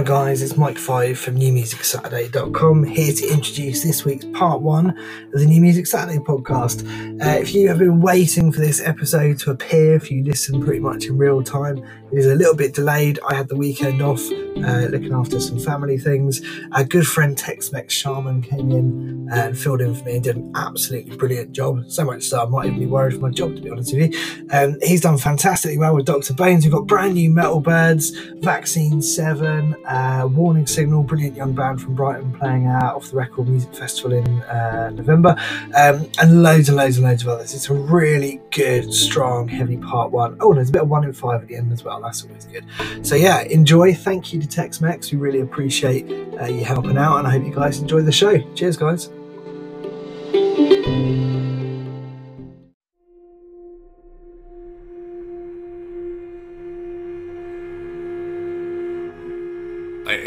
Hi guys, it's Mike Five from NewMusicSaturday.com here to introduce this week's part one of the New Music Saturday podcast. Uh, if you have been waiting for this episode to appear, if you listen pretty much in real time, it is a little bit delayed. I had the weekend off uh, looking after some family things. A good friend Tex Mex Shaman came in and filled in for me and did an absolutely brilliant job. So much so I might even be worried for my job, to be honest with you. Um, he's done fantastically well with Dr. Baines. We've got brand new Metal Birds, Vaccine 7, uh, Warning Signal, brilliant young band from Brighton playing out off the Record Music Festival in uh, November, um, and loads and loads and loads of others. It's a really good, strong, heavy part one. Oh, there's a bit of one in five at the end as well. That's always good. So, yeah, enjoy. Thank you to Tex Mex. We really appreciate uh, you helping out, and I hope you guys enjoy the show. Cheers, guys.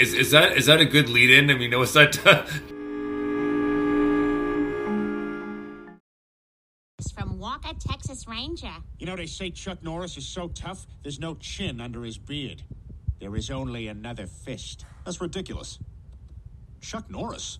Is, is that is that a good lead in? I mean, was that from Walker, Texas Ranger. You know, they say Chuck Norris is so tough, there's no chin under his beard. There is only another fist. That's ridiculous. Chuck Norris?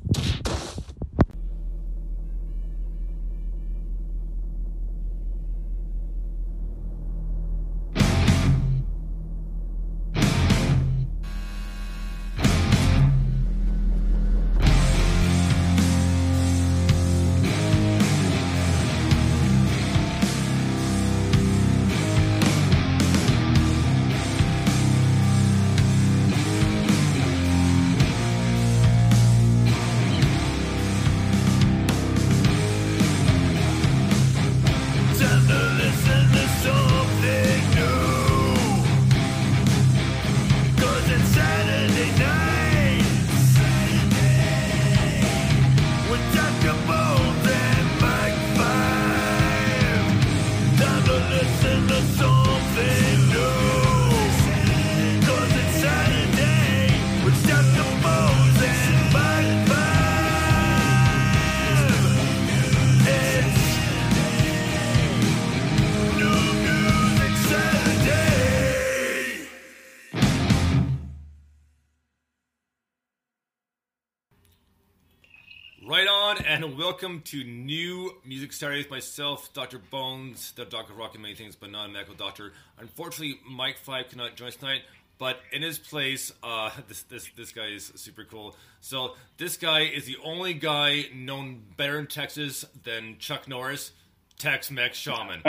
And welcome to New Music Saturdays. Myself, Dr. Bones, the Doctor of Rock and many things, but not a medical doctor. Unfortunately, Mike Five cannot join us tonight, but in his place, uh, this this this guy is super cool. So this guy is the only guy known better in Texas than Chuck Norris, Tex Mex Shaman.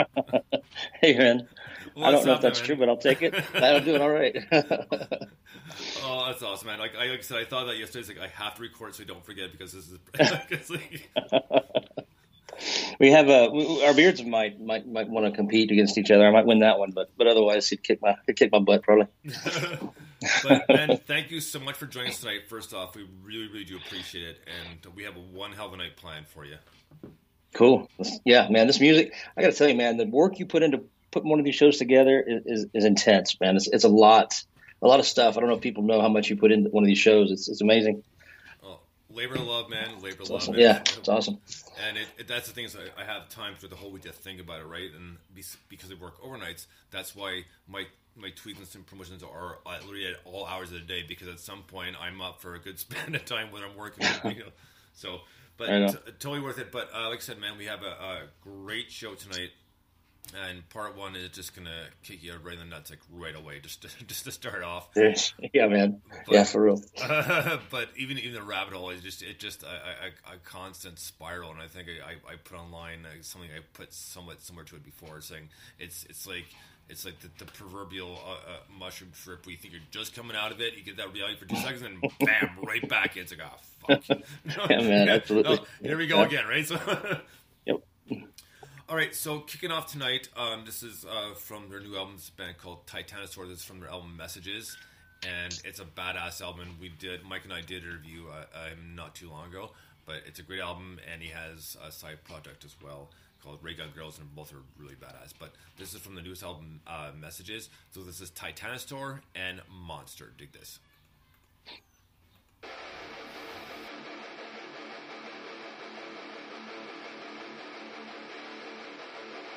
hey man, I don't know if that's man? true, but I'll take it. That'll do it all right. Oh, that's awesome, man! Like I, like I said, I thought that yesterday. It's like I have to record so I don't forget because this is. like... we have a our beards might might might want to compete against each other. I might win that one, but but otherwise he'd kick my he'd kick my butt probably. but man, thank you so much for joining us tonight. First off, we really really do appreciate it, and we have a one hell of a night planned for you. Cool. Yeah, man. This music, I got to tell you, man, the work you put into putting one of these shows together is, is, is intense, man. It's, it's a lot a lot of stuff. I don't know if people know how much you put into one of these shows. It's it's amazing. Oh, labor of love, man. Labor of love. Awesome. Yeah, it's awesome. And it, it, that's the thing is I, I, have time for the whole week to think about it, right? And because I work overnights, that's why my my tweets and promotions are literally at all hours of the day because at some point I'm up for a good span of time when I'm working. you know, so. But t- totally worth it. But uh, like I said, man, we have a, a great show tonight and part one is just gonna kick you right in the nuts like right away, just to, just to start off. Yeah, man. But, yeah, for real. Uh, but even even the rabbit hole is just it just a, a, a constant spiral, and I think I, I, put online uh, something I put somewhat similar to it before, saying it's it's like it's like the, the proverbial uh, uh, mushroom trip where you think you're just coming out of it, you get that reality for two seconds, and bam, right back. It's like, oh, fuck. yeah, man, absolutely. Oh, here we go yeah. again, right? So. All right, so kicking off tonight, um, this is uh, from their new album. A band called Titanosaur. This is from their album Messages, and it's a badass album. We did Mike and I did a review uh, not too long ago, but it's a great album, and he has a side project as well called Ray Gun Girls, and both are really badass. But this is from the newest album uh, Messages. So this is Titanosaur and Monster. Dig this.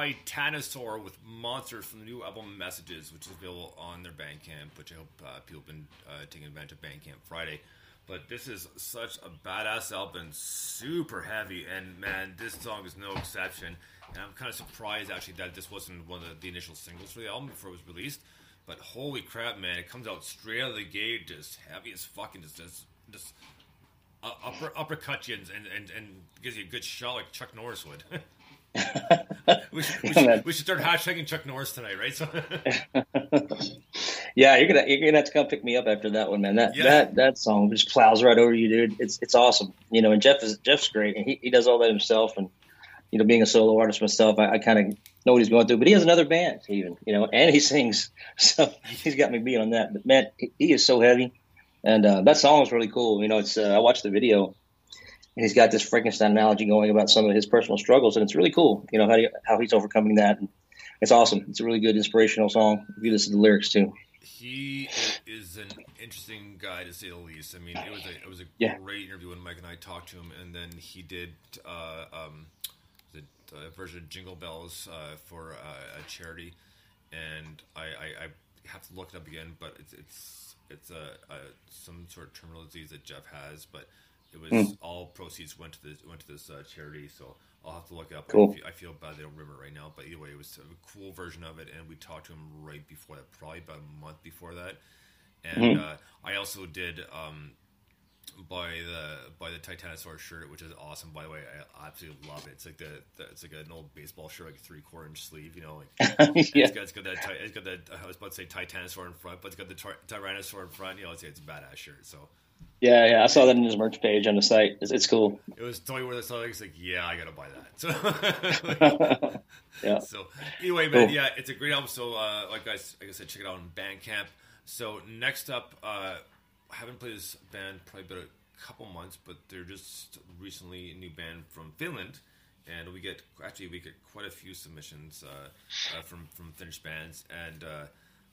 Titanosaur with Monsters from the new album Messages, which is available on their Bandcamp, which I hope uh, people have been uh, taking advantage of Bandcamp Friday. But this is such a badass album, super heavy, and man, this song is no exception. And I'm kind of surprised actually that this wasn't one of the, initial singles for the album before it was released. But holy crap, man, it comes out straight out of the gate, just heavy as fucking, just, just, just uh, upper uppercut you and, and, and gives you a good shot like Chuck Norris would. we, should, we, should, we, should, start hashtagging Chuck Norris tonight, right? So yeah, you're gonna you're gonna have to come pick me up after that one, man. That yeah. that that song just plows right over you, dude. It's it's awesome, you know. And Jeff is Jeff's great, and he, he does all that himself. And you know, being a solo artist myself, I, I kind of know what he's going through. But he has another band, even you know, and he sings, so he's got me beat on that. But man, he, he is so heavy, and uh, that song is really cool. You know, it's uh, I watched the video and he's got this Frankenstein analogy going about some of his personal struggles, and it's really cool. You know how he, how he's overcoming that, and it's awesome. It's a really good inspirational song. If you listen to the lyrics too. He is an interesting guy to say the least. I mean, it was a it was a yeah. great interview when Mike and I talked to him, and then he did uh, um, the uh, version of Jingle Bells uh, for uh, a charity, and I, I, I, have to look it up again, but it's it's it's a, a some sort of terminal disease that Jeff has, but it was mm. all proceeds went to this went to this uh, charity. So I'll have to look it up. Cool. I feel bad they don't remember right now, but either way, it was a cool version of it, and we talked to him right before that, probably about a month before that. And mm. uh, I also did um, buy the buy the Titanosaur shirt, which is awesome. By the way, I absolutely love it. It's like the, the it's like an old baseball shirt, like a three quarter inch sleeve. You know, like yeah. it's got, it's got that it's got that I was about to say Titanosaur in front, but it's got the Tyrannosaur in front. You know, it's, it's a badass shirt. So yeah, yeah, I saw that in his merch page on the site. It's, it's cool. It was totally worth it. So it's like, yeah, I gotta buy that. So, yeah. So anyway, man, cool. yeah, it's a great album. So, uh, like guys, like I said, check it out on Bandcamp. So next up, uh, I haven't played this band probably about a couple months, but they're just recently a new band from Finland, and we get actually we get quite a few submissions uh, uh from from Finnish bands, and uh,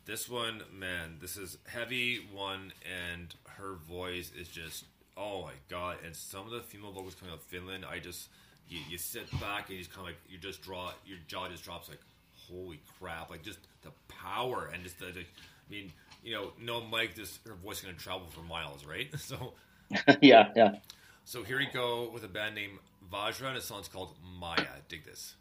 this one, man, this is heavy one, and her voice is just oh my god! And some of the female vocals coming out of Finland, I just you, you sit back and you just kind of like you just draw your jaw just drops like holy crap! Like just the power and just the, the I mean you know no mic, this her voice is gonna travel for miles, right? So yeah, yeah. So here we go with a band named Vajra, and a song's called Maya. Dig this.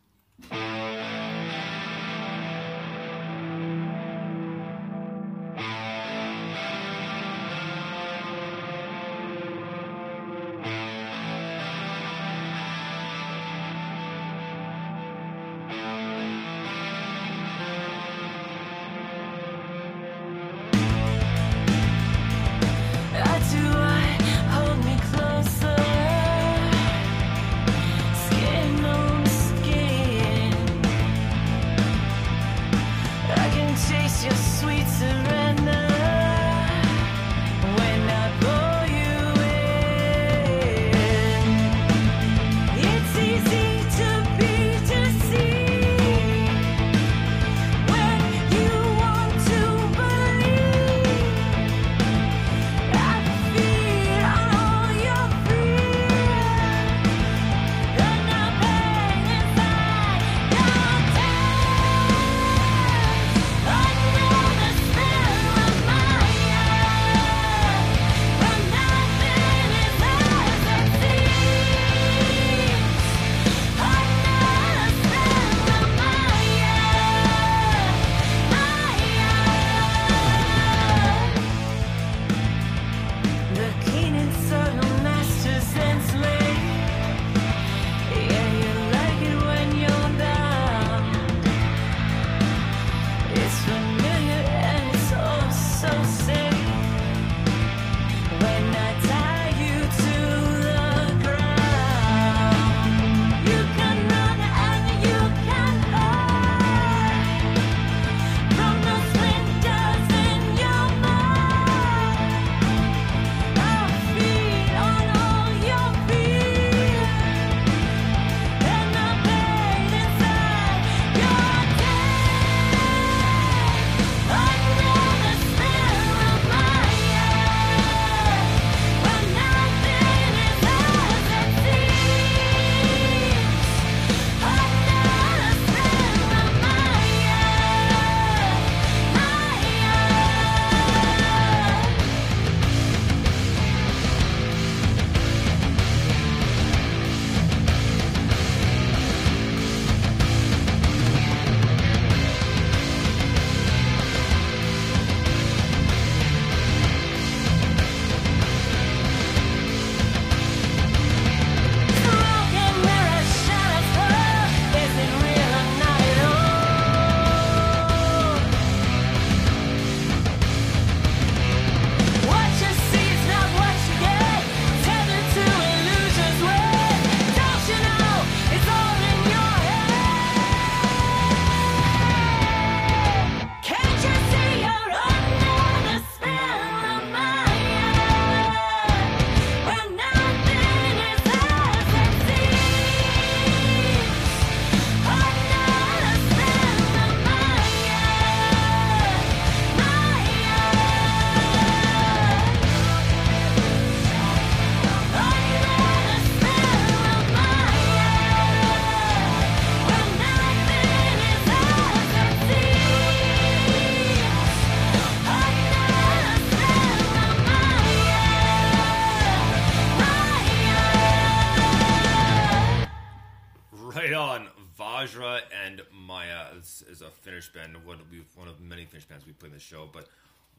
And Maya is, is a Finnish band. One of, one of many Finnish bands we play in the show, but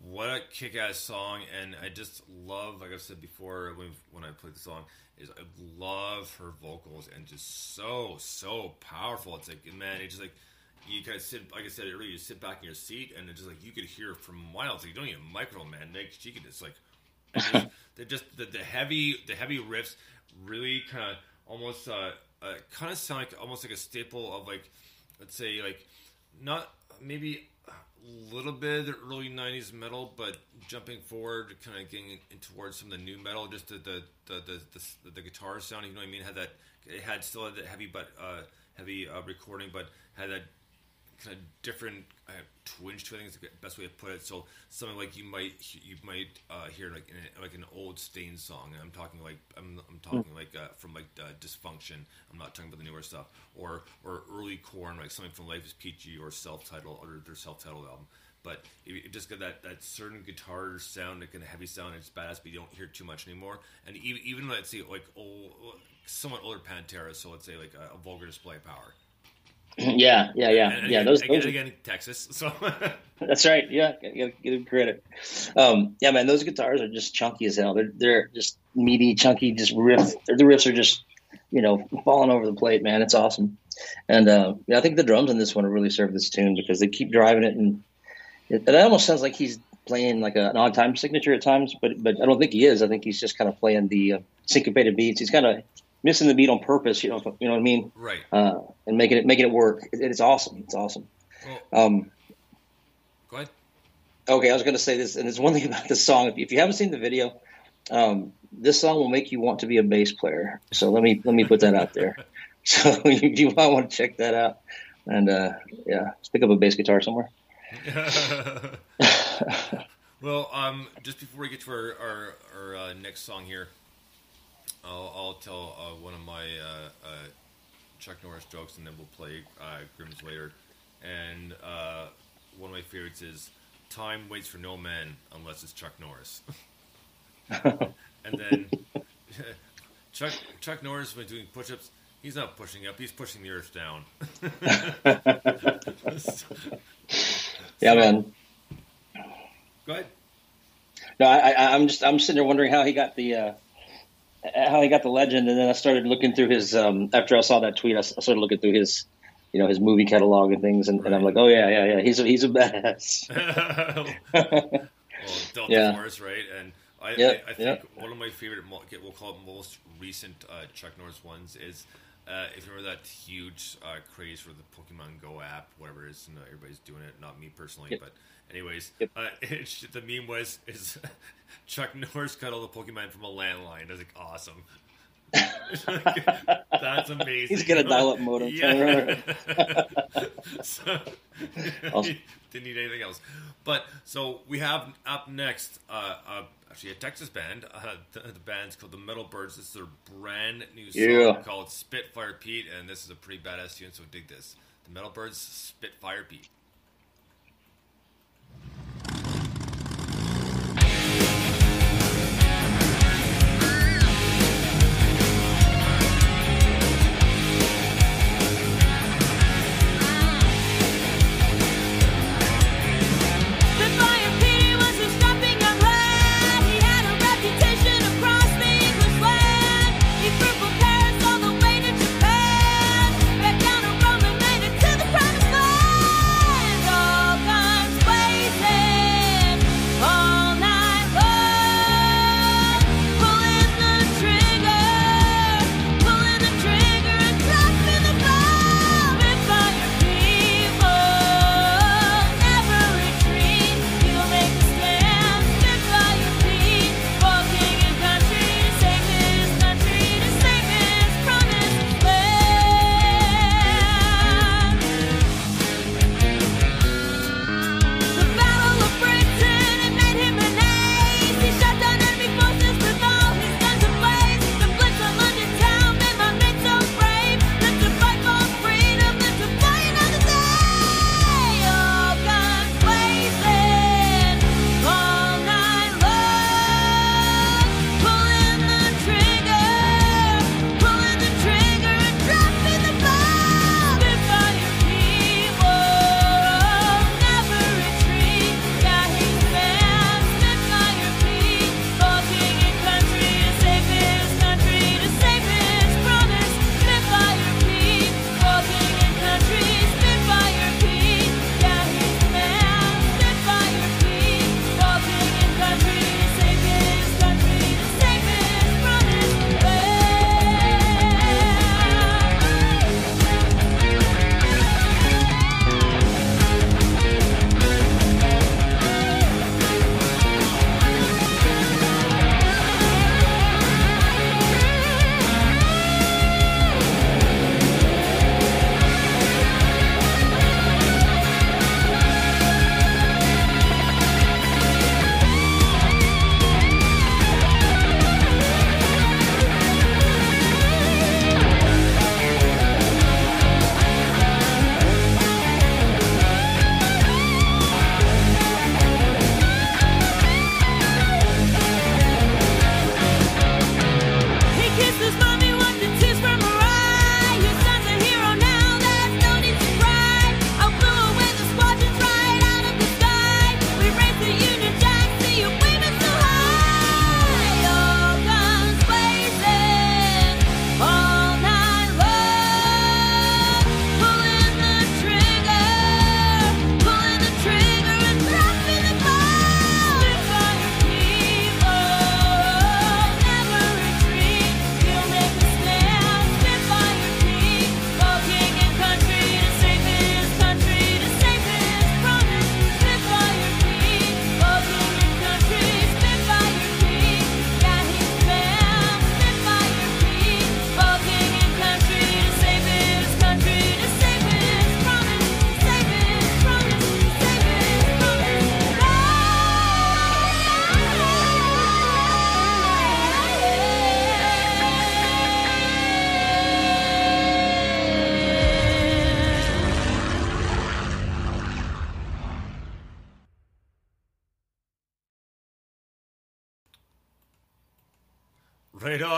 what a kick-ass song! And I just love, like I said before, when when I played the song, is I love her vocals and just so so powerful. It's like man, it's just like you kind of sit, like I said earlier, you sit back in your seat and it's just like you could hear from miles. Like you don't need a microphone, man. Like she could just like they're just the, the heavy the heavy riffs really kind of almost uh, uh kind of sound like almost like a staple of like let's say like not maybe a little bit of the early 90s metal but jumping forward kind of getting in towards some of the nu metal just the the the, the, the, the guitar sound you know what i mean? Had that it had still had that heavy but uh heavy uh, recording but had that kind of different uh, twinge to it. I think the best way to put it. So something like you might you might uh, hear like in a, like an old Staind song, and I'm talking like I'm, I'm talking like uh, from like uh, Dysfunction. I'm not talking about the newer stuff, or or early Korn, like something from Life Is Peachy or self-titled or their self-titled album. But it just got that, that certain guitar sound, like kind of heavy sound. It's badass, but you don't hear too much anymore. And even even let's say like old, somewhat older Pantera, so let's say like a, a vulgar display of power yeah, yeah, yeah, and, yeah. Again, those, again, those again, Texas. So that's right. Yeah, give, give credit. Um, yeah, man, those guitars are just chunky as hell. They're they're just meaty, chunky, just riff. The riffs are just you know falling over the plate, man. It's awesome. And uh, yeah, I think the drums in this one really serve this tune because they keep driving it, and it, it almost sounds like he's playing like a, an odd time signature at times, but but I don't think he is. I think he's just kind of playing the uh, syncopated beats. He's kind of missing the beat on purpose. You know, you know what I mean? Right. Uh, and making it making it work. It, it's awesome. It's awesome. Well, Um, go ahead. okay, I was going to say this, and there's one thing about this song. If you haven't seen the video, um, this song will make you want to be a bass player. So let me let me put that out there. So you, you might want to check that out. And uh, yeah, let's pick up a bass guitar somewhere. well, um, just before we get to our our, our uh, next song here, I'll, I'll tell uh, one of my uh, uh, Chuck Norris jokes, and then we'll play uh, Grimm's later. And uh, one of my favorites is "Time waits for no man unless it's Chuck Norris." and then Chuck Chuck Norris when doing push-ups, he's not pushing up; he's pushing the earth down. Yeah, man. Go ahead. No, I, I, I'm just I'm sitting there wondering how he got the uh, how he got the legend, and then I started looking through his. Um, after I saw that tweet, I started looking through his, you know, his movie catalog and things, and, and I'm like, oh yeah, yeah, yeah, he's a, he's a badass. well, Delta Yeah. Force, right? And I, Yep, I, I think yep. one of my favorite, we'll call it most recent uh, Chuck Norris ones is uh, if you remember that huge uh, craze for the Pokemon Go app, whatever it is, and everybody's doing it. Not me personally, Yep. but anyways, Yep. uh, it's, the meme was is Chuck Norris cut all the Pokemon from a landline. That's like, awesome. That's amazing. He's got a dial-up modem. Yeah. so, Awesome. didn't need anything else. But so we have up next, uh, uh, actually a Texas band. Uh, the, the band's called the Metal Birds. This is their brand new song Yeah. called Spitfire Pete, and this is a pretty badass tune. So dig this. The Metal Birds, Spitfire Pete.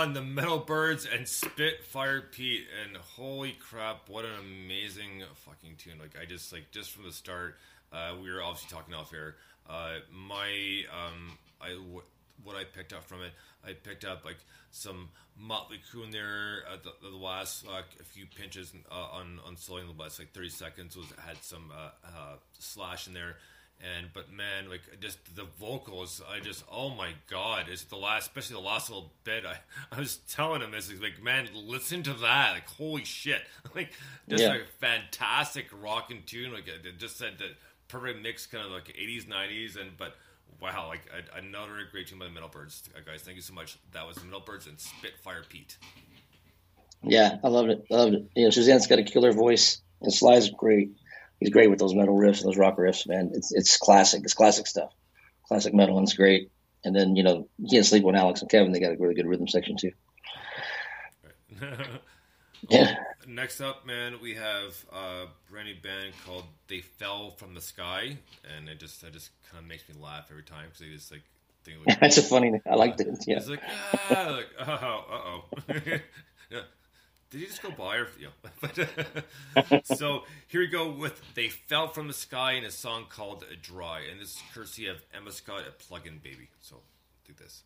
On the Metal Birds and Spitfire Pete, and holy crap, what an amazing fucking tune! Like I just like just from the start, uh, we were obviously talking off air. Uh, my um, I w- what I picked up from it, I picked up like some Motley Crue in there. at the, the last like a few pinches uh, on on slowing the last like thirty seconds was had some uh, uh, slash in there. And but man, like just the vocals, I just oh my god! It's the last, especially the last little bit. I, I was telling him this, like man, listen to that! Like holy shit! Like just Yeah. a fantastic rocking tune. Like it just said that perfect mix, kind of like eighties, nineties, and but wow, like another great tune by the Metal Birds, uh, guys. Thank you so much. That was the Metal Birds and Spitfire Pete. Yeah, I loved it. I loved it. You know, Suzanne's got a killer voice, and Sly's great. He's great with those metal riffs and those rock riffs, man. It's it's classic. It's classic stuff. Classic metal, and it's great. And then you know, you can't sleep on Alex and Kevin. They got a really good rhythm section too. Yeah, Next up, man, we have a brand new band called They Fell from the Sky, and it just that just kind of makes me laugh every time because they just like think like that's a funny. I liked it. Yeah, It's like, ah, like, oh, uh oh. yeah. Did he just go by or yeah? So here we go with "They Fell from the Sky" in a song called "Dry," and this is courtesy of Emma Scott at Plug-in Baby. So do this.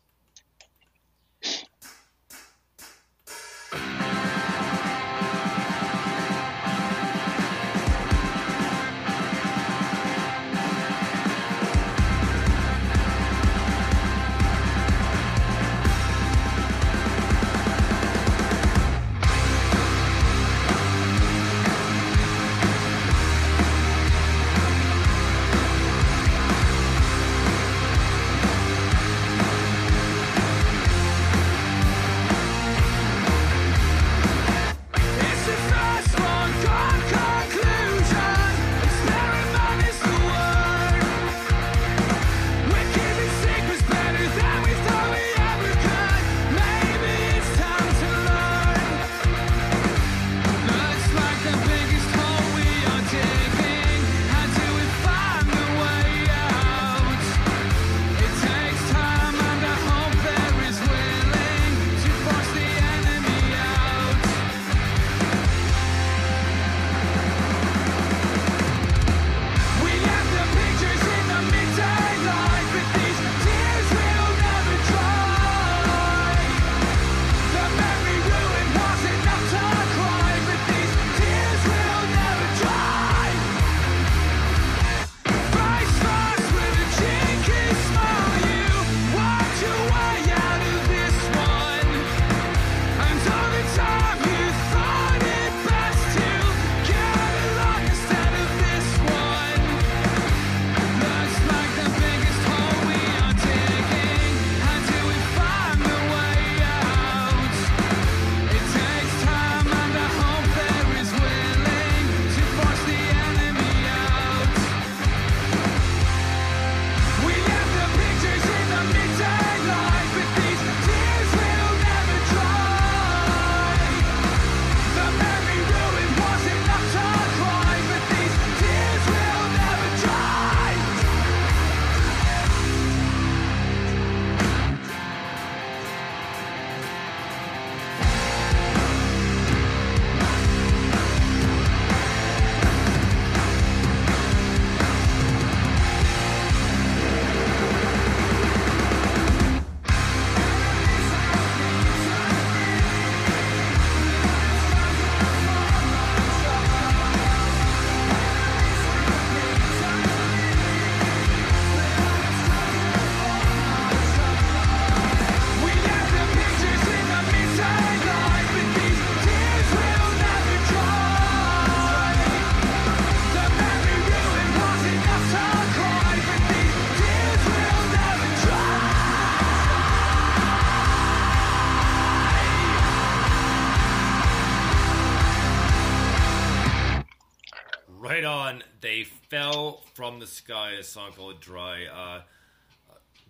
The sky. A song called "Dry." Uh,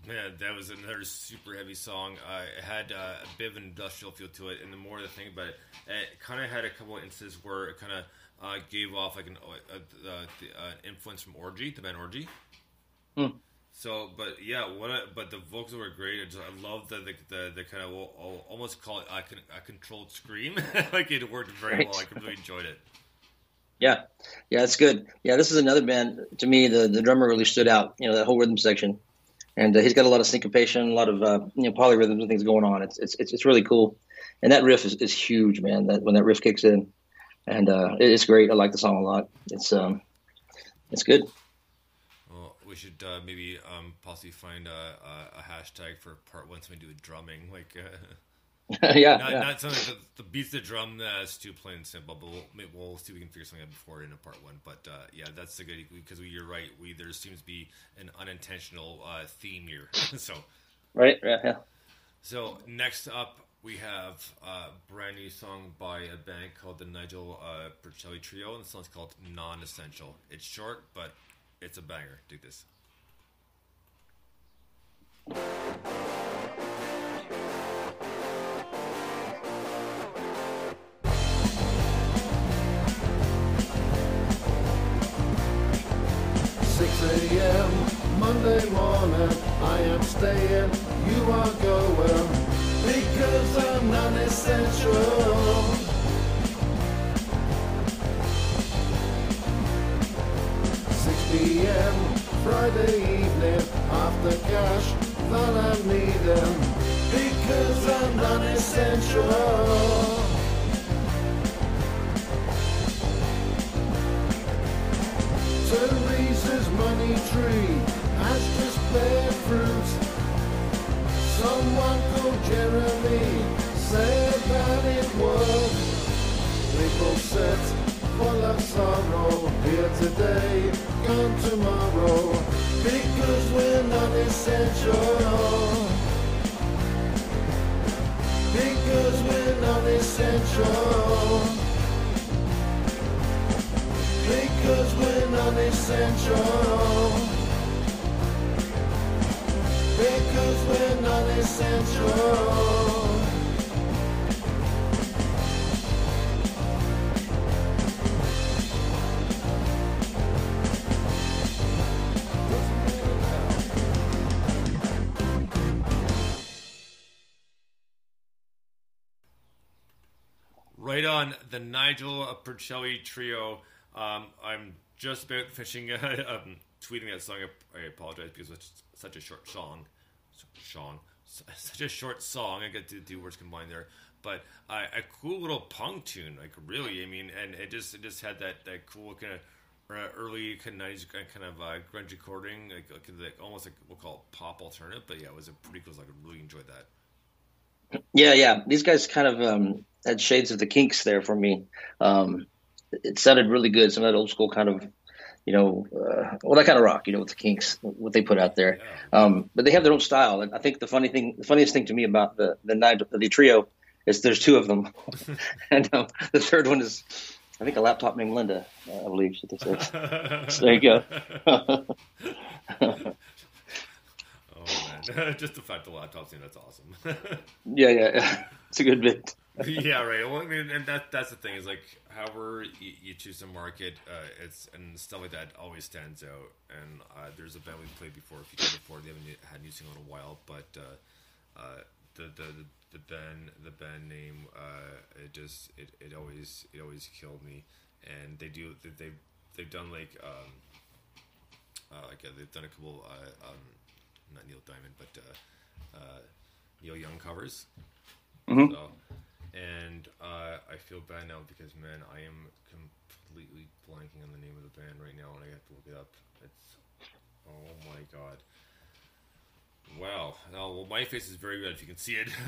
man, that was another super heavy song. Uh, it had uh, a bit of an industrial feel to it, and the more I think about it, it kind of had a couple of instances where it kind of uh, gave off like an uh, uh, the, uh, influence from Orgy, the band Orgy. So, but yeah, what? I, but the vocals were great. I, just, I love the the, the the kind of I'll, I'll almost call it a, a controlled scream. like it worked very Right. well. I really enjoyed it. Yeah, yeah, it's good. Yeah, this is another band to me. The the drummer really stood out. You know that whole rhythm section, and uh, he's got a lot of syncopation, a lot of uh, you know polyrhythms and things going on. It's it's it's, really cool, and that riff is, is huge, man. That when that riff kicks in, and uh, it- it's great. I like the song a lot. It's um, it's good. Well, we should uh, maybe um, possibly find a, a, a hashtag for part one. Something to do with drumming, like uh, yeah, not, yeah. not something that the beats the drum. Uh, it's too plain and simple. But we'll, we'll see if we can figure something out before in a part one. But uh, yeah, that's a good because we, you're right. We there seems to be an unintentional uh, theme here. so. right, yeah, yeah. So next up, we have a brand new song by a band called the Nigel uh, Percelli Trio, and the song's called "Non-Essential." It's short, but it's a banger. Do this. Morning, I am staying, you are going, because I'm non-essential. P.m. Friday evening, after cash that I'm needing, because I'm non-essential. Theresa's money tree has fruit. Someone called Jeremy said that it would. People sit full of sorrow here today, gone tomorrow, because we're not essential. Because we're not essential. Because we're non-essential. Because we're non-essential. Right on the Nigel Percelli Trio. Um, I'm just about finishing uh, um, tweeting that song. I, I apologize because it's such a short song. Song. Such a short song. I get to do words combined there. But uh, a cool little punk tune, like really. I mean, and it just it just had that, that cool kind of uh, early kind of 90s kind of uh, grunge recording, like, like, like almost like we'll call it pop alternative. But yeah, it was a pretty cool. song. I really enjoyed that. Yeah, yeah. These guys kind of um, had shades of the Kinks there for me. Um, it sounded really good. Some of that old school kind of, you know, uh, well, that kind of rock, you know, with the Kinks, what they put out there. Um, but they have their own style. And I think the funny thing, the funniest thing to me about the the night the trio is there's two of them, and um, the third one is, I think, a laptop named Linda. Uh, I believe she says. so there you go. Oh man, just the fact the laptop's in that's awesome. yeah, yeah, yeah. It's a good bit. yeah, right. Well, I mean, and that that's the thing is like, however you, you choose to market, uh, it's and stuff like that always stands out. And uh, there's a band we played before. If you can afford, they haven't had a new single in a while, but uh, uh, the the the band the band name uh, it just it, it always it always killed me. And they do they they've, they've done like um, uh, like uh, they've done a couple uh, um, not Neil Diamond but uh, uh, Neil Young covers. Mhm. So, and uh, I feel bad now because man, I am completely blanking on the name of the band right now, and I have to look it up. It's oh my god. Wow. Now, well, my face is very red if you can see it.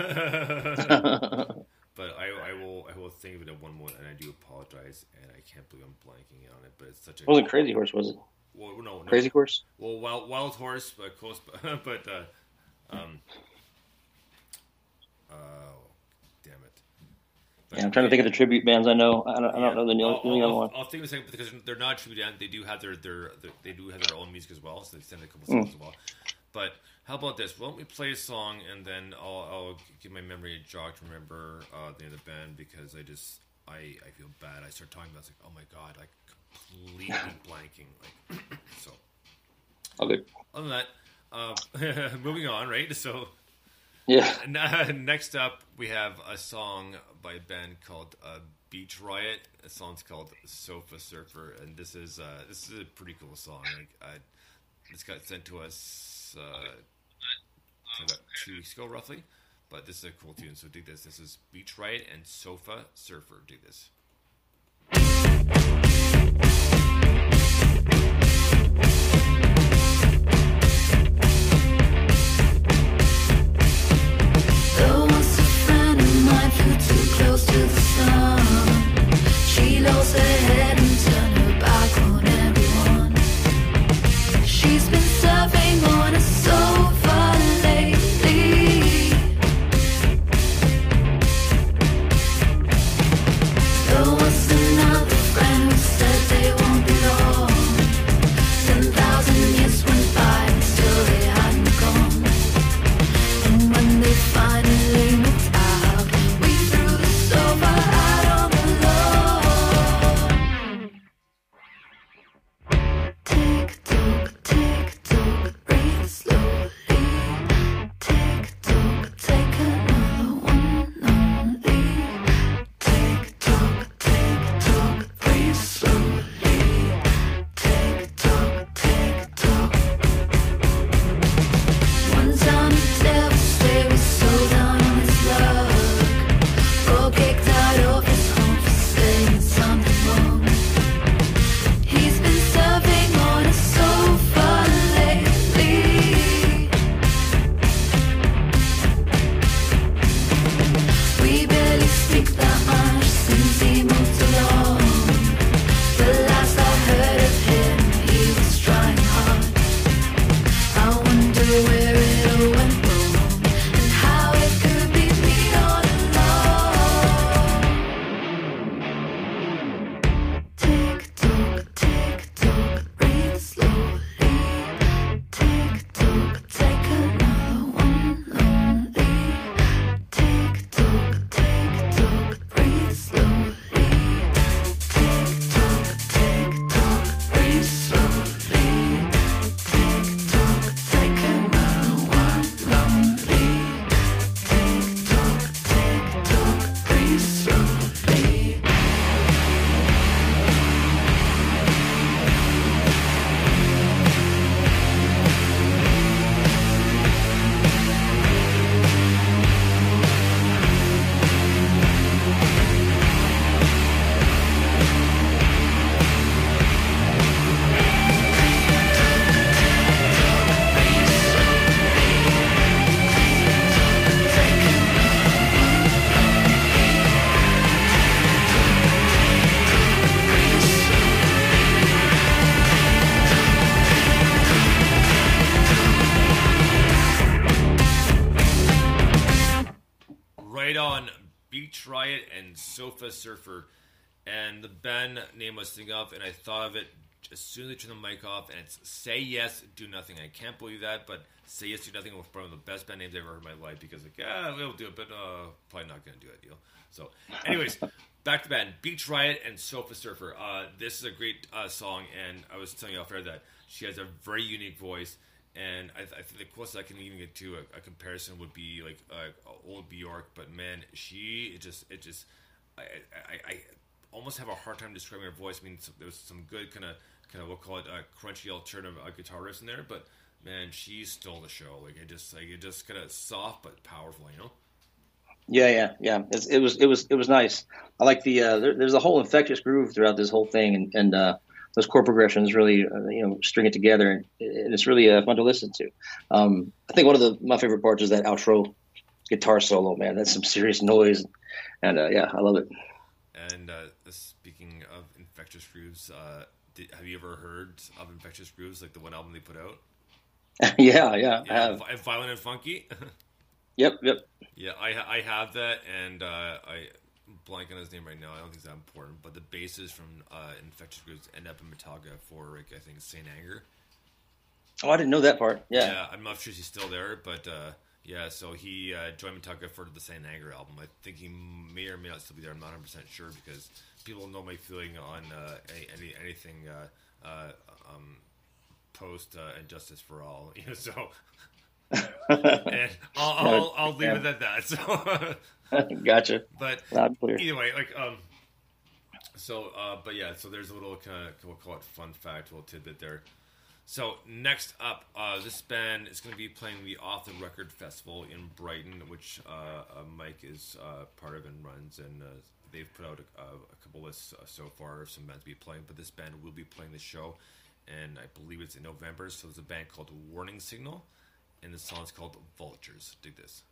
but I, I will, I will think of it at one moment, and I do apologize, and I can't believe I'm blanking on it. But it's such a It wasn't Crazy Horse, was it? Well, no, no. Crazy Horse. Well, wild, wild horse, but close, but uh, um. But Yeah, I'm trying to think of the tribute bands I know. I don't, I don't know the Neil, I'll, Neil I'll, one. I'll think of a second because they're not tribute band. They do have their, their, their they do have their own music as well, so they send a couple Mm. songs as well. But how about this? Why don't we play a song and then I'll, I'll give my memory a jog to remember uh, the name of the band because I just I, I feel bad. I start talking about it, it's like oh my god, like completely blanking. Like so. Good. Other than that, uh, moving on, right? So Yeah. Next up, we have a song by a band called uh, Beach Riot. The song's called Sofa Surfer, and this is uh, this is a pretty cool song. Uh, this got sent to us uh, about two weeks ago, roughly. But this is a cool tune, so dig this. This is Beach Riot and Sofa Surfer. Dig this. Sofa Surfer. And the band name was thinking of, and I thought of it as soon as I turned the mic off, and it's Say Yes, Do Nothing. I can't believe that, but Say Yes, Do Nothing was one of the best band names I've ever heard in my life because, like, yeah, we'll do it, but uh, probably not going to do it, you know? So, anyways, back to band Beach Riot and Sofa Surfer. Uh, this is a great uh, song, and I was telling you off air that she has a very unique voice. And I, I think the closest I can even get to a, a comparison would be like uh, old Bjork, but man, she it just it just I, I, I almost have a hard time describing her voice. I mean, so, there was some good kind of kind of we'll call it uh, crunchy alternative uh, guitar riffs in there, but man, she stole the show. Like it just like it just kind of soft but powerful, you know. Yeah, yeah, yeah. It's, it was, it was, it was nice. I like the. Uh, there, there's a whole infectious groove throughout this whole thing, and, and uh, those chord progressions really, uh, you know, string it together, and, and it's really uh, fun to listen to. Um, I think one of the my favorite parts is that outro guitar solo. Man, that's some serious noise, and uh, yeah, I love it. And uh, speaking of infectious grooves, uh, did, have you ever heard of infectious grooves, like the one album they put out? yeah, yeah, I have. Vi- violent and funky. Yep, yep. Yeah, I I have that, and uh, I blank on his name right now. I don't think it's that important, but the bases from uh, Infectious Grooves end up in Metallica for like I think St. Anger. Oh, I didn't know that part. Yeah, I'm not sure if he's still there, but uh, yeah. So he uh, joined Metallica for the St. Anger album. I think he may or may not still be there. I'm not 100 percent sure because people know my feeling on uh, any, any anything uh, uh, um, post uh, and for All. You know, so and I'll, I'll, I'll leave it at that. So, gotcha. but Loud and clear. either like um, so uh, but yeah, so there's a little kind of we'll call it fun fact, little tidbit there. So next up, uh, this band is going to be playing the Off the Record Festival in Brighton, which uh, uh, Mike is uh, part of and runs, and uh, they've put out a, a couple lists uh, so far of some bands to be playing. But this band will be playing the show, and I believe it's in November. So there's a band called Warning Signal, and the song's called Vultures. Dig this.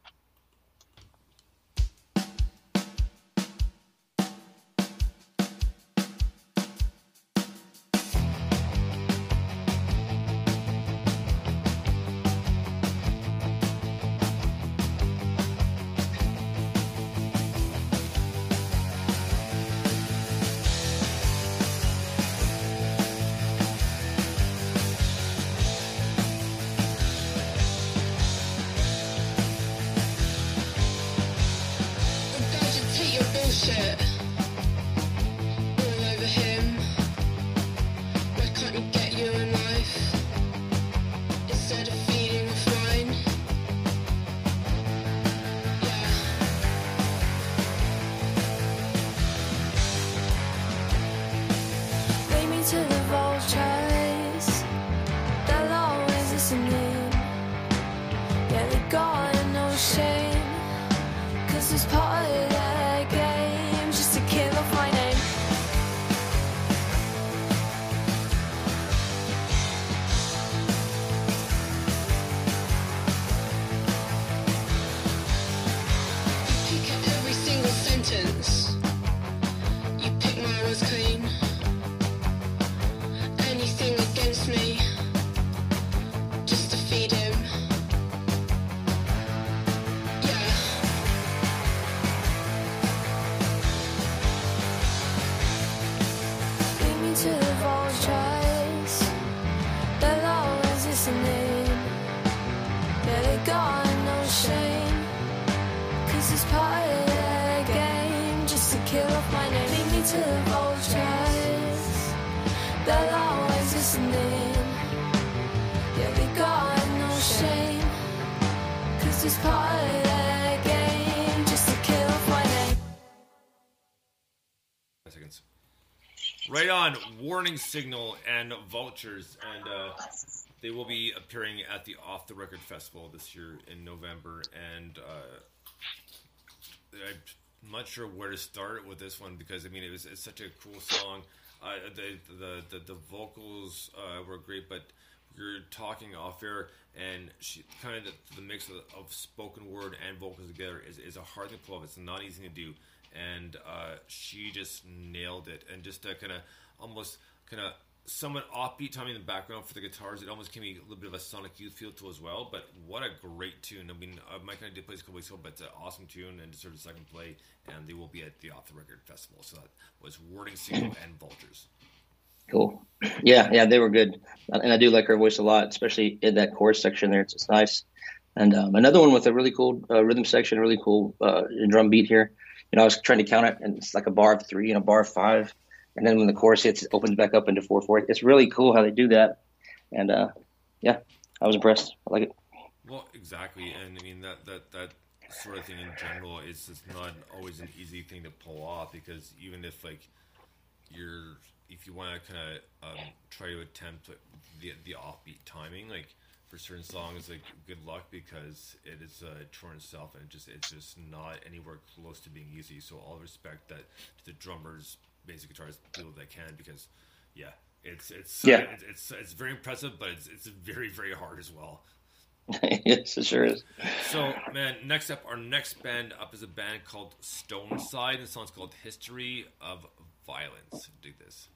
Warning signal and vultures, and uh, they will be appearing at the Off the Record Festival this year in November. And uh, I'm not sure where to start with this one because I mean it was it's such a cool song. Uh, the, the the the vocals uh, were great, but you're talking off air, and she kind of the, the mix of, of spoken word and vocals together is, is a hard thing to pull off. It's not easy to do, and uh, she just nailed it. And just to kind of almost kind of somewhat offbeat timing in the background for the guitars, it almost gave me a little bit of a Sonic Youth feel to as well. But what a great tune! I mean, uh, Mike and I did play this a couple weeks ago, but it's an awesome tune and deserves a second play. And they will be at the Off the Record Festival. So that was Warning Signal and Vultures. Cool. Yeah, yeah, they were good, and I do like her voice a lot, especially in that chorus section there. It's, it's nice. And um, another one with a really cool uh, rhythm section, really cool uh, drum beat here. You know, I was trying to count it, and it's like a bar of three and a bar of five, and then when the chorus hits, it opens back up into four four. It's really cool how they do that, and uh, yeah, I was impressed. I like it. Well, exactly, and I mean that that that sort of thing in general is just not always an easy thing to pull off because even if like you're if you want to kind of um, try to attempt the the offbeat timing, like for certain songs, like good luck because it is a tour in itself and it just it's just not anywhere close to being easy. So all respect that to the drummers, basic guitarists, do what they can because yeah, it's it's Yeah. it's, it's it's very impressive, but it's it's very very hard as well. yes, it sure is. So, man, next up, our next band up is a band called Stone Side. and The song's called History of Violence. Dig this.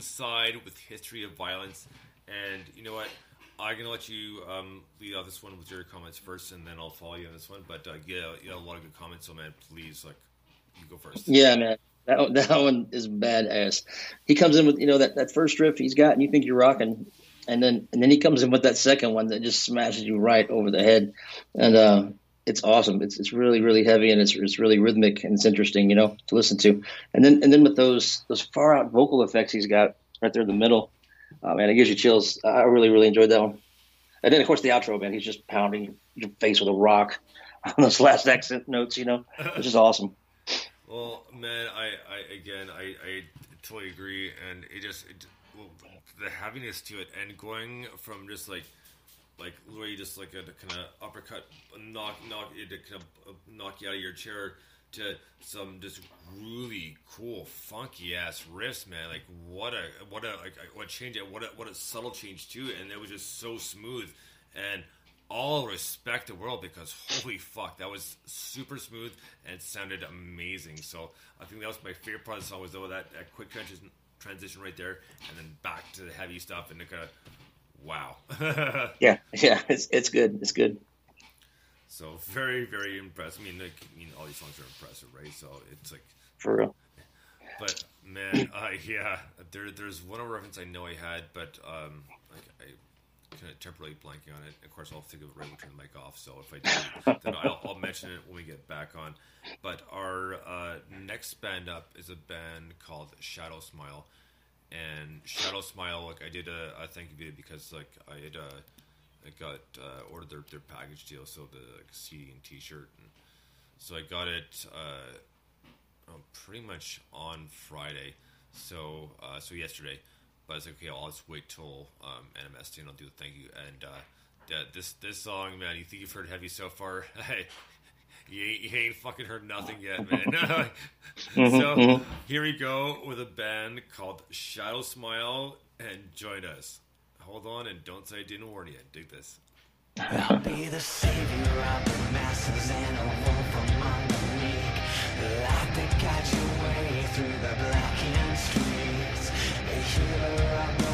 Side with history of violence, and you know what? I'm gonna let you um, lead off this one with your comments first, and then I'll follow you on this one. But uh, yeah, you know, a lot of good comments, so man, please, like, you go first. Yeah, man. That that one is badass. He comes in with you know that, that first riff he's got, and you think you're rocking, and then and then he comes in with that second one that just smashes you right over the head, and uh, it's awesome. It's it's really really heavy and it's it's really rhythmic and it's interesting, you know, to listen to. And then and then with those those far out vocal effects he's got right there in the middle, uh, man, it gives you chills. I really really enjoyed that one. And then of course the outro, man, he's just pounding your face with a rock on those last accent notes, you know, which is awesome. Well, man, I, I again, I, I totally agree, and it just it, well, the heaviness to it, and going from just like like literally just like a kind of uppercut, knock knock it kind of uh, knock you out of your chair to some just really cool, funky ass riffs, man. Like what a what a like what change what a what a subtle change too, and it was just so smooth and all respect the world because holy fuck, that was super smooth and it sounded amazing. So I think that was my favorite part of the song was though that, that quick transition transition right there, and then back to the heavy stuff and the kind of wow. Yeah, yeah, it's it's good. It's good. so very very impressed. I mean, like, I mean, all these songs are impressive, right? So it's like For real. But man, uh, yeah, there, there's one other reference I know I had, but um, like I kind of temporarily blanking on it. Of course, I'll think of it right when turn the mic off. So if I do, then I'll, I'll mention it when we get back on. But our uh, next band up is a band called Shadow Smile, and Shadow Smile, like I did a, a thank you video because like I had uh, I got uh, ordered their, their package deal, so the like, CD and T-shirt, and so I got it. Uh, oh, pretty much on Friday. So uh, so yesterday, but I was like, okay, I'll just wait till um, NMST and I'll do the thank you. And uh, this this song, man, you think you've heard heavy so far? Hey, you ain't, you ain't fucking heard nothing yet, man. Mm-hmm, so mm-hmm. here we go with a band called Shadow Smile, and Jonas. Hold on and don't say I didn't warn you. Dig this. I'll be the savior of the masses and a wolf among the meek. The light that guides your way through the blackened streets. The healer of the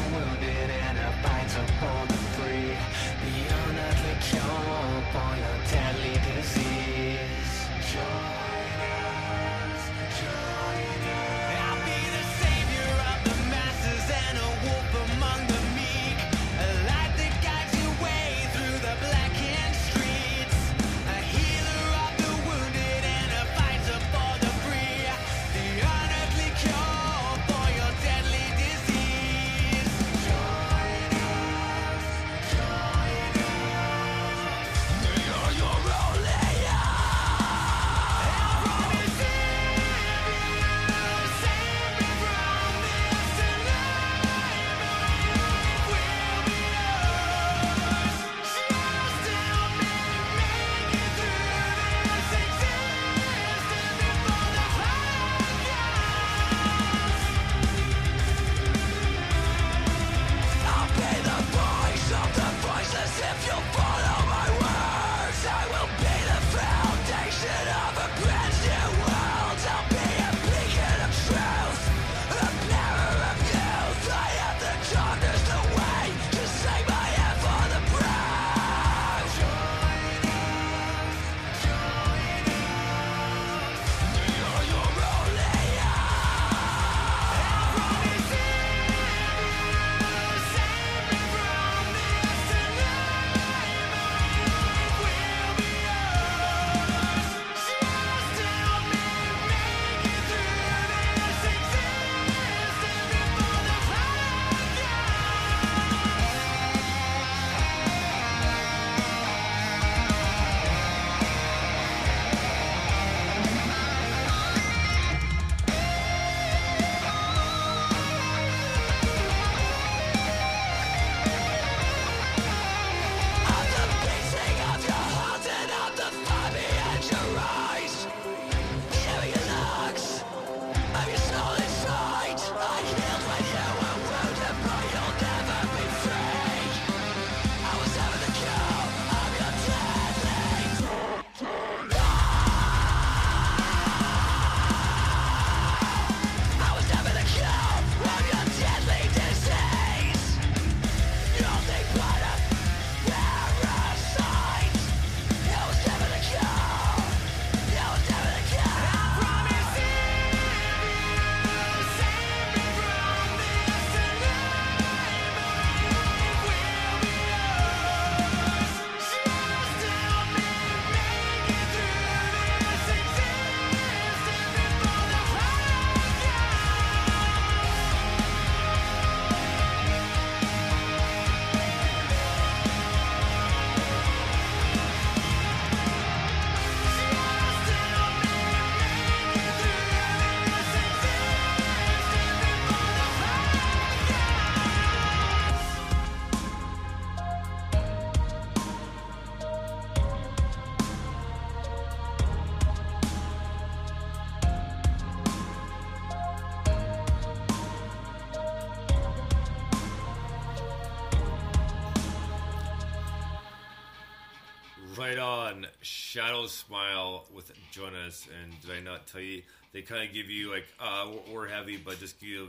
Right on. Shadow Smile with Jonas. And did I not tell you? They kind of give you, like, uh, we're- heavy, but just give you,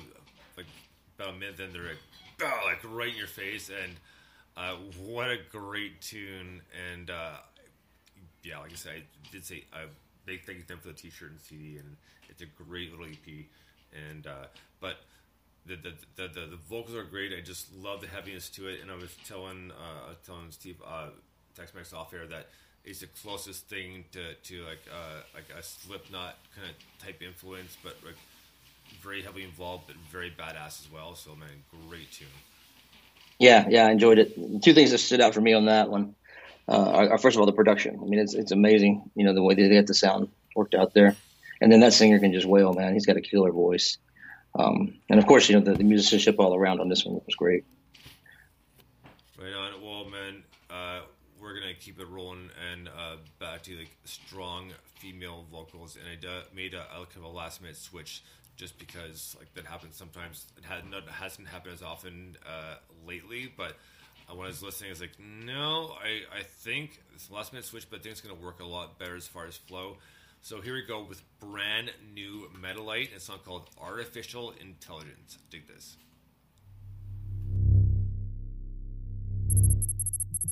like, about a minute, then they're like, like right in your face. And uh, what a great tune. And uh, yeah, like I said, I did say a big thank you them for the t shirt and CD. And it's a great little EP. And, uh, but the the, the the the vocals are great. I just love the heaviness to it. And I was telling uh, telling Steve uh, Tex Mex off that it's the closest thing to to like uh, like a Slipknot kind of type influence, but like very heavily involved, but very badass as well. So man, great tune. Yeah, yeah, I enjoyed it. Two things that stood out for me on that one uh, are, are first of all the production. I mean, it's it's amazing, you know, the way they get the sound worked out there, and then that singer can just wail, man. He's got a killer voice, um, and of course, you know, the, the musicianship all around on this one was great. Right on. Well, man, uh, we're gonna keep it rolling and uh, back to like strong female vocals. And I d- made a, a kind of a last minute switch just because like that happens sometimes. It had not hasn't happened as often uh, lately, but. uh, When I was listening, I was like, "No, I, I think it's last minute switch, but I think it's going to work a lot better as far as flow." So here we go with brand new Metalite, a song called "Artificial Intelligence." Dig this.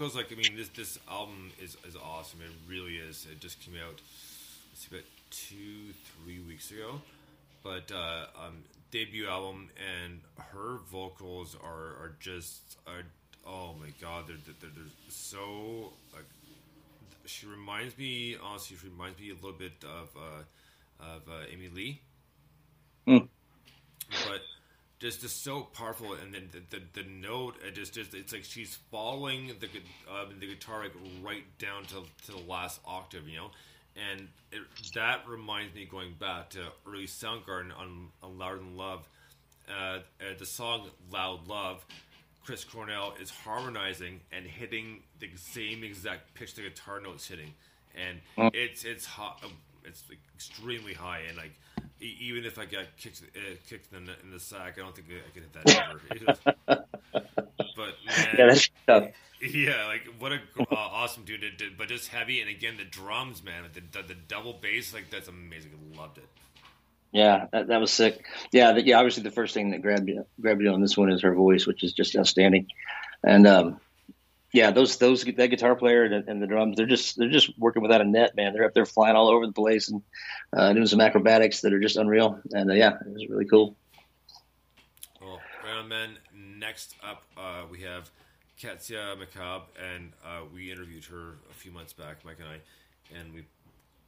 vocals, like I mean, this this album is is awesome. It really is. It just came out. Let's see, about two three weeks ago, but uh, um, debut album, and her vocals are are just are, oh my god, they're they're, they're so like she reminds me honestly she reminds me a little bit of uh, of uh, Amy Lee Hmm. but just just so powerful and then the, the, the note it just just it's like she's following the uh, the guitar like right down to, to the last octave you know and it, that reminds me going back to early Soundgarden on, on Louder Than Love uh, uh, the song Loud Love Chris Cornell is harmonizing and hitting the same exact pitch the guitar notes hitting and Mm. it's it's hot it's extremely high and like even if I got kicked uh, kicked in the, in the sack, I don't think I could hit that number. But man, Yeah, that's tough. yeah, like what a uh, awesome dude! It did, but just heavy, and again the drums, man, the, the, the double bass, like that's amazing. I loved it. Yeah, that, that was sick. Yeah, the, yeah. Obviously, the first thing that grabbed you grabbed you on this one is her voice, which is just outstanding. And um, yeah, those those that guitar player and, and the drums, they're just they're just working without a net, man. They're up there flying all over the place and uh, doing some acrobatics that are just unreal. And uh, yeah, it was really cool. Well, right on, man. Next up, uh, we have Katya McCabe, and uh, we interviewed her a few months back, Mike and I, and we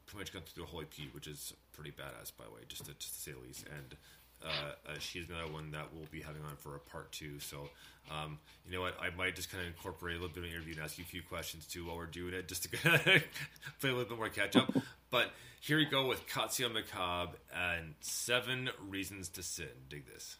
pretty much got through the whole EP, which is pretty badass, by the way, just to, just to say the least. And uh, uh, she's another one that we'll be having on for a part two. So, um, you know what? I might just kind of incorporate a little bit of an interview and ask you a few questions too while we're doing it, just to play a little bit more catch up. But here we go with Katya McCabe and Seven Reasons to Sin. Dig this.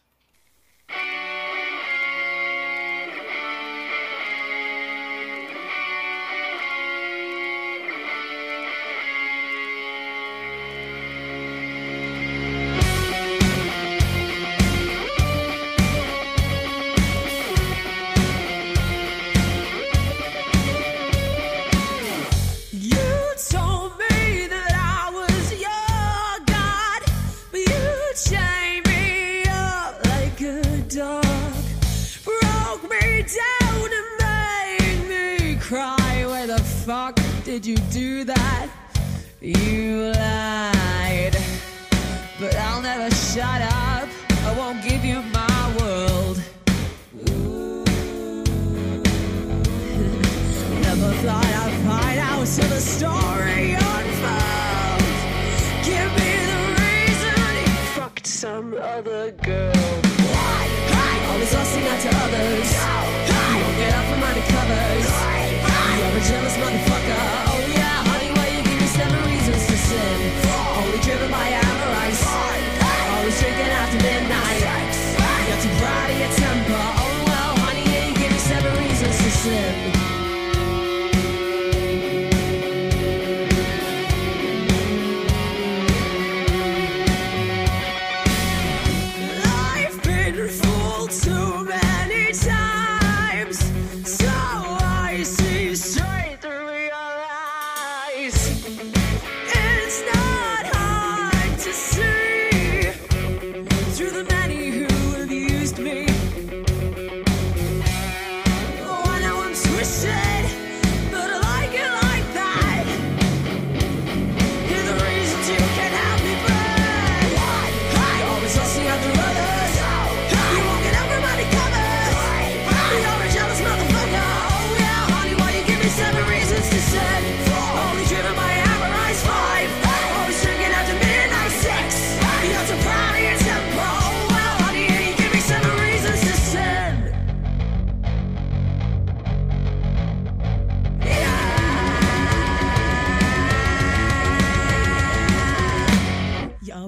Did you do that? You lied, but I'll never shut up. I won't give you my world. Never thought I'd find out till the story unfolds. Give me the reason you fucked some other girl.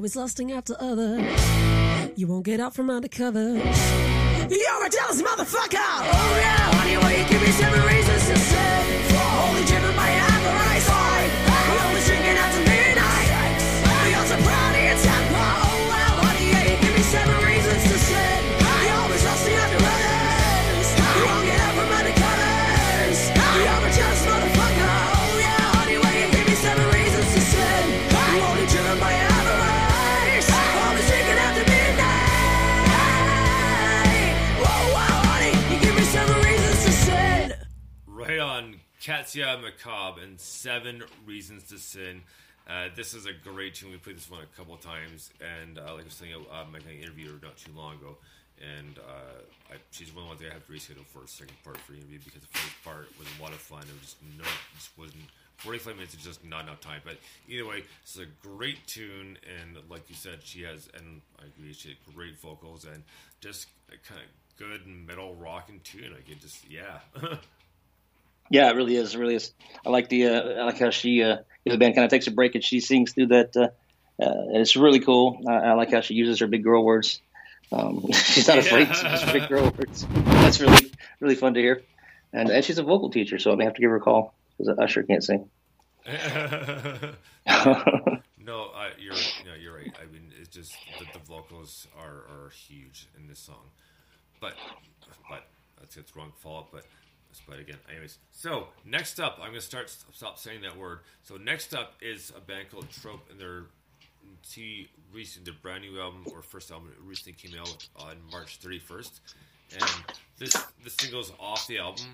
Always lusting after others. You won't get out from under covers. You're a jealous motherfucker. Oh yeah, honey, why you give me seven reasons Katya Macabre and Seven Reasons to Sin. Uh, this is a great tune. We played this one a couple times, and uh, like I was saying, uh, Mike and I interviewed her not too long ago, and uh, I, she's one of the ones I have to reschedule for a second part for the interview because the first part was a lot of fun. It was just no, just wasn't. 45 minutes is just not enough time. But either way, is a great tune, and like you said, she has, and I agree, she had great vocals and just a kind of good metal rocking tune. Like it just, yeah. Yeah, it really is. It really is. I like the. Uh, I like how she. Uh, the band kind of takes a break and she sings through that. Uh, uh, and it's really cool. I, I like how she uses her big girl words. Um, she's not afraid to use big girl words. That's really really fun to hear. And and she's a vocal teacher, so I may have to give her a call because I sure can't sing. no, I, you're no, you're right. I mean, it's just the, the vocals are, are huge in this song, but but that's it's wrong follow up. But but again, anyways. So next up, I'm gonna start stop saying that word. So next up is a band called Trope, and their T recent their brand new album or first album recently came out on March 31st, and this the single's off the album.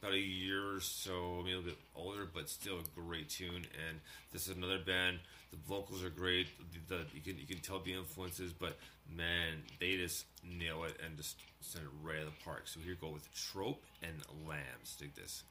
About a year or so, maybe a little bit older, but still a great tune. And this is another band. The vocals are great. The, the, you can you can tell the influences, but man, they just nail it and just send it right out of the park. So here go with Trope and Lambs. Dig this.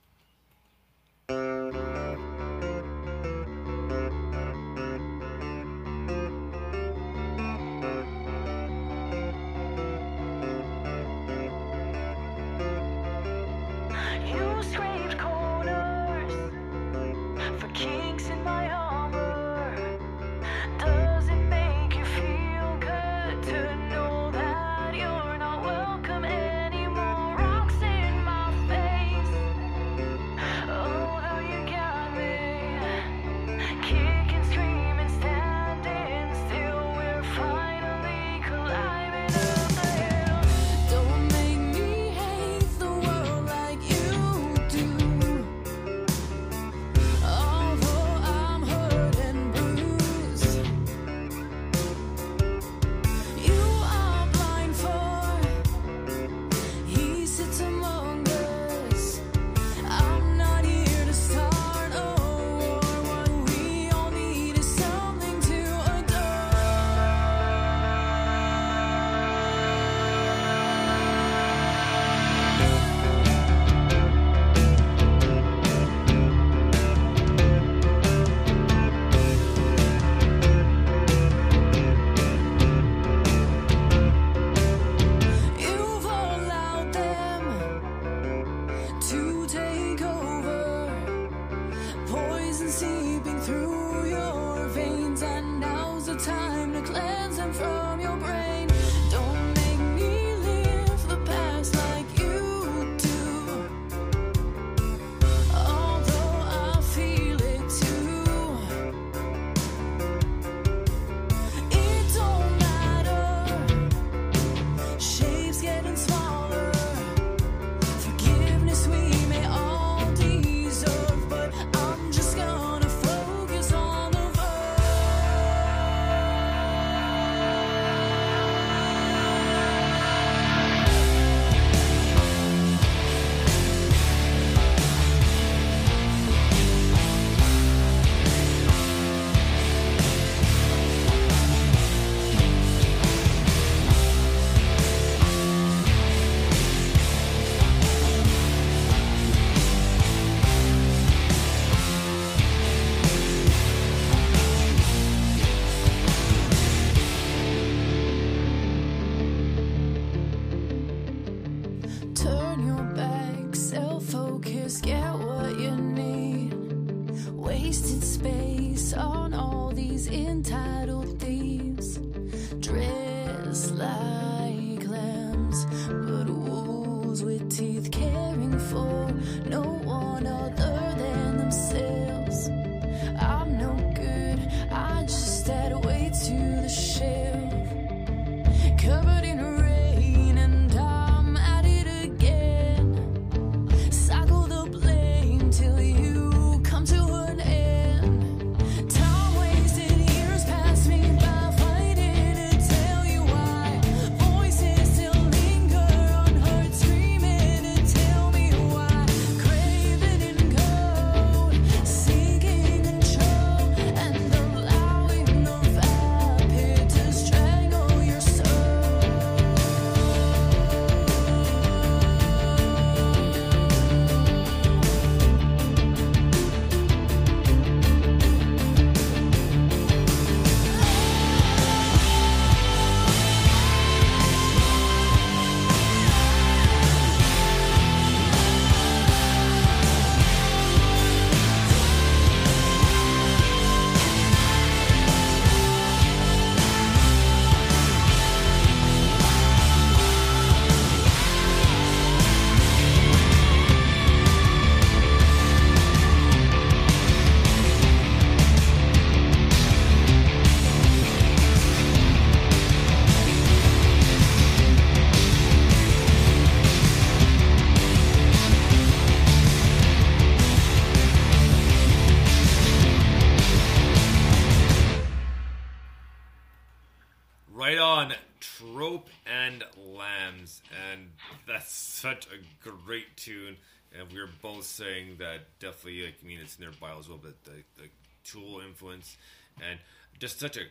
Such a great tune. And we were both saying that definitely, like, I mean, it's in their bio as well, but the, the Tool influence, and just such a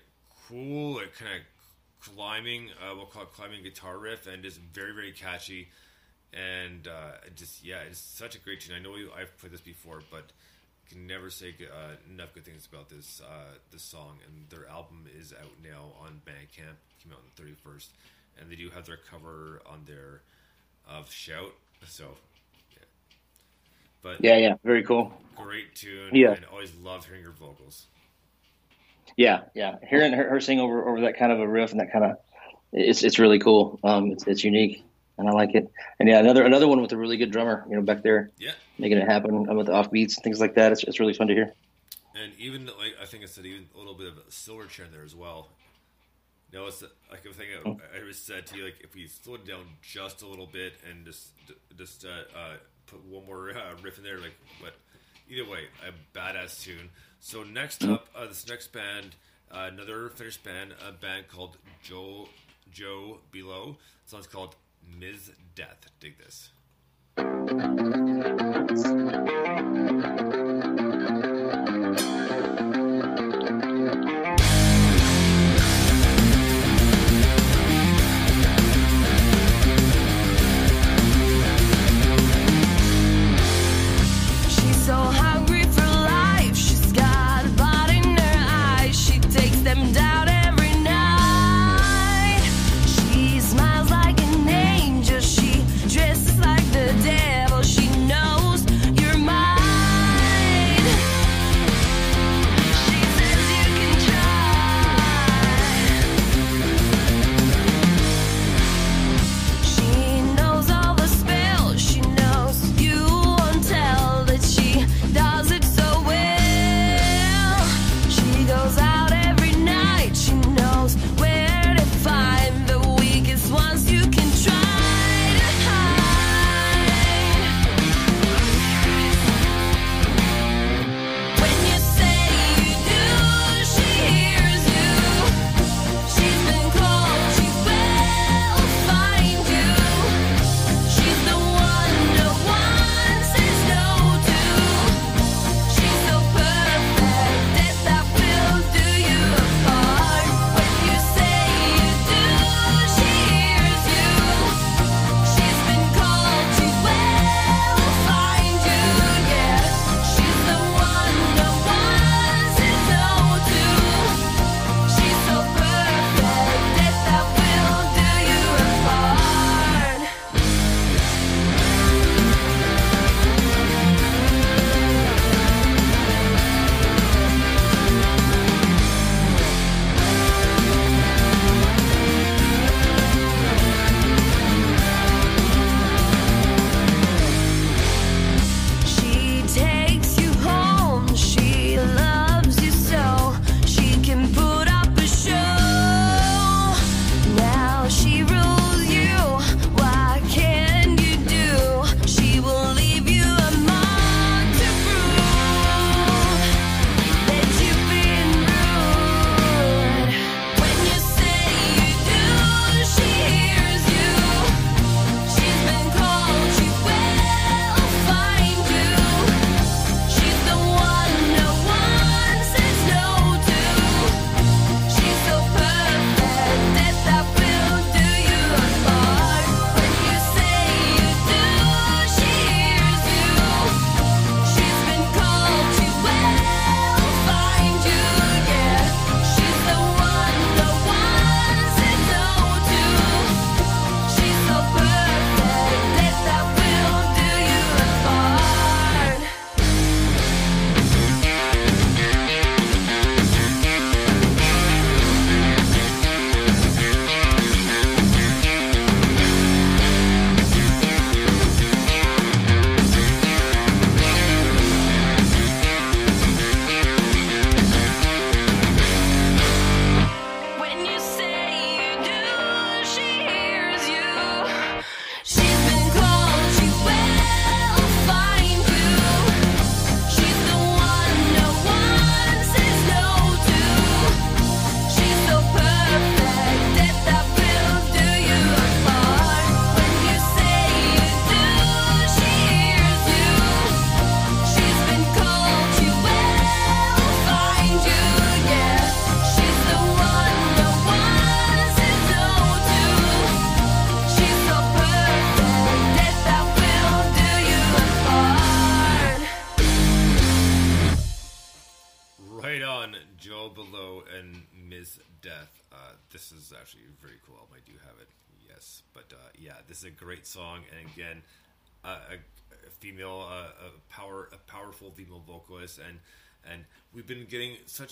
cool, like, kind of climbing, uh, we'll call it climbing guitar riff, and just very, very catchy. And uh, just, yeah, it's such a great tune. I know you, I've played this before, but can never say uh, enough good things about this uh, this song. And their album is out now on Bandcamp. Came out on the thirty first, and they do have their cover on there of Shout. So, yeah. But Yeah, yeah, very cool. great tune. Yeah. and always love hearing your vocals. Yeah, yeah. Hearing her, her sing over over that kind of a riff and that kind of it's it's really cool. Um, it's it's unique and I like it. And yeah, another another one with a really good drummer, you know, back there, Yeah. making it happen with the offbeats and things like that. It's it's really fun to hear. And even like I think I said, even a little bit of a Silverchair there as well. No, it's like I think I, I was said to you, like if we slow it down just a little bit and just just uh, uh, put one more uh, riff in there, like but either way, a badass tune. So next up, uh, this next band, uh, another Finnish band, a band called Joe Joe Below. The song's called Ms. Death. Dig this.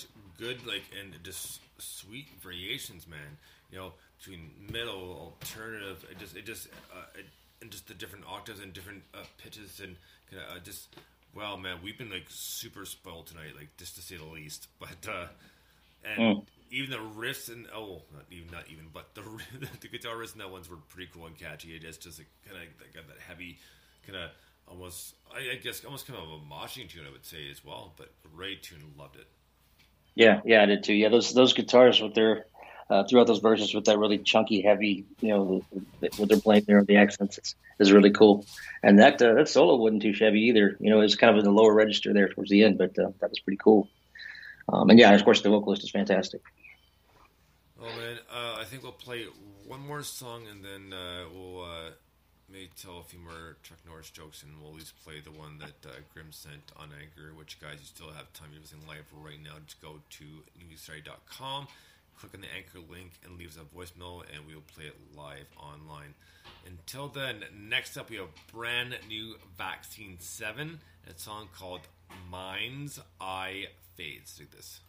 such good like and just sweet variations, man. You know, between metal, alternative, it just it just uh, it, and just the different octaves and different uh, pitches and kind of uh, just wow, man, we've been like super spoiled tonight, like just to say the least. But uh, and Mm. even the riffs and oh, not even not even, but the the guitar riffs in that ones were pretty cool and catchy. It just just kind of got that heavy, kind of almost I, I guess almost kind of a moshing tune, I would say as well. But great tune, loved it. Yeah, yeah, I did too. Yeah, those those guitars with their uh, throughout those verses with that really chunky, heavy, you know, the, the, what they're playing there, the accents is, is really cool. And that uh, that solo wasn't too shabby either. You know, it was kind of in the lower register there towards the end, but uh, that was pretty cool. Um, and yeah, of course, the vocalist is fantastic. Oh man, uh, I think we'll play one more song and then uh, we'll uh, may tell a few more Chuck Norris jokes and we'll at least play the one that uh, Grim sent on Anchor. Which guys, you still have time to listen live right now. Just go to newsstory.com, click on the Anchor link, and leave us a voicemail, and we will play it live online. Until then, next up we have brand new Vaccine Seven, a song called Mind's Eye Fades. Take this.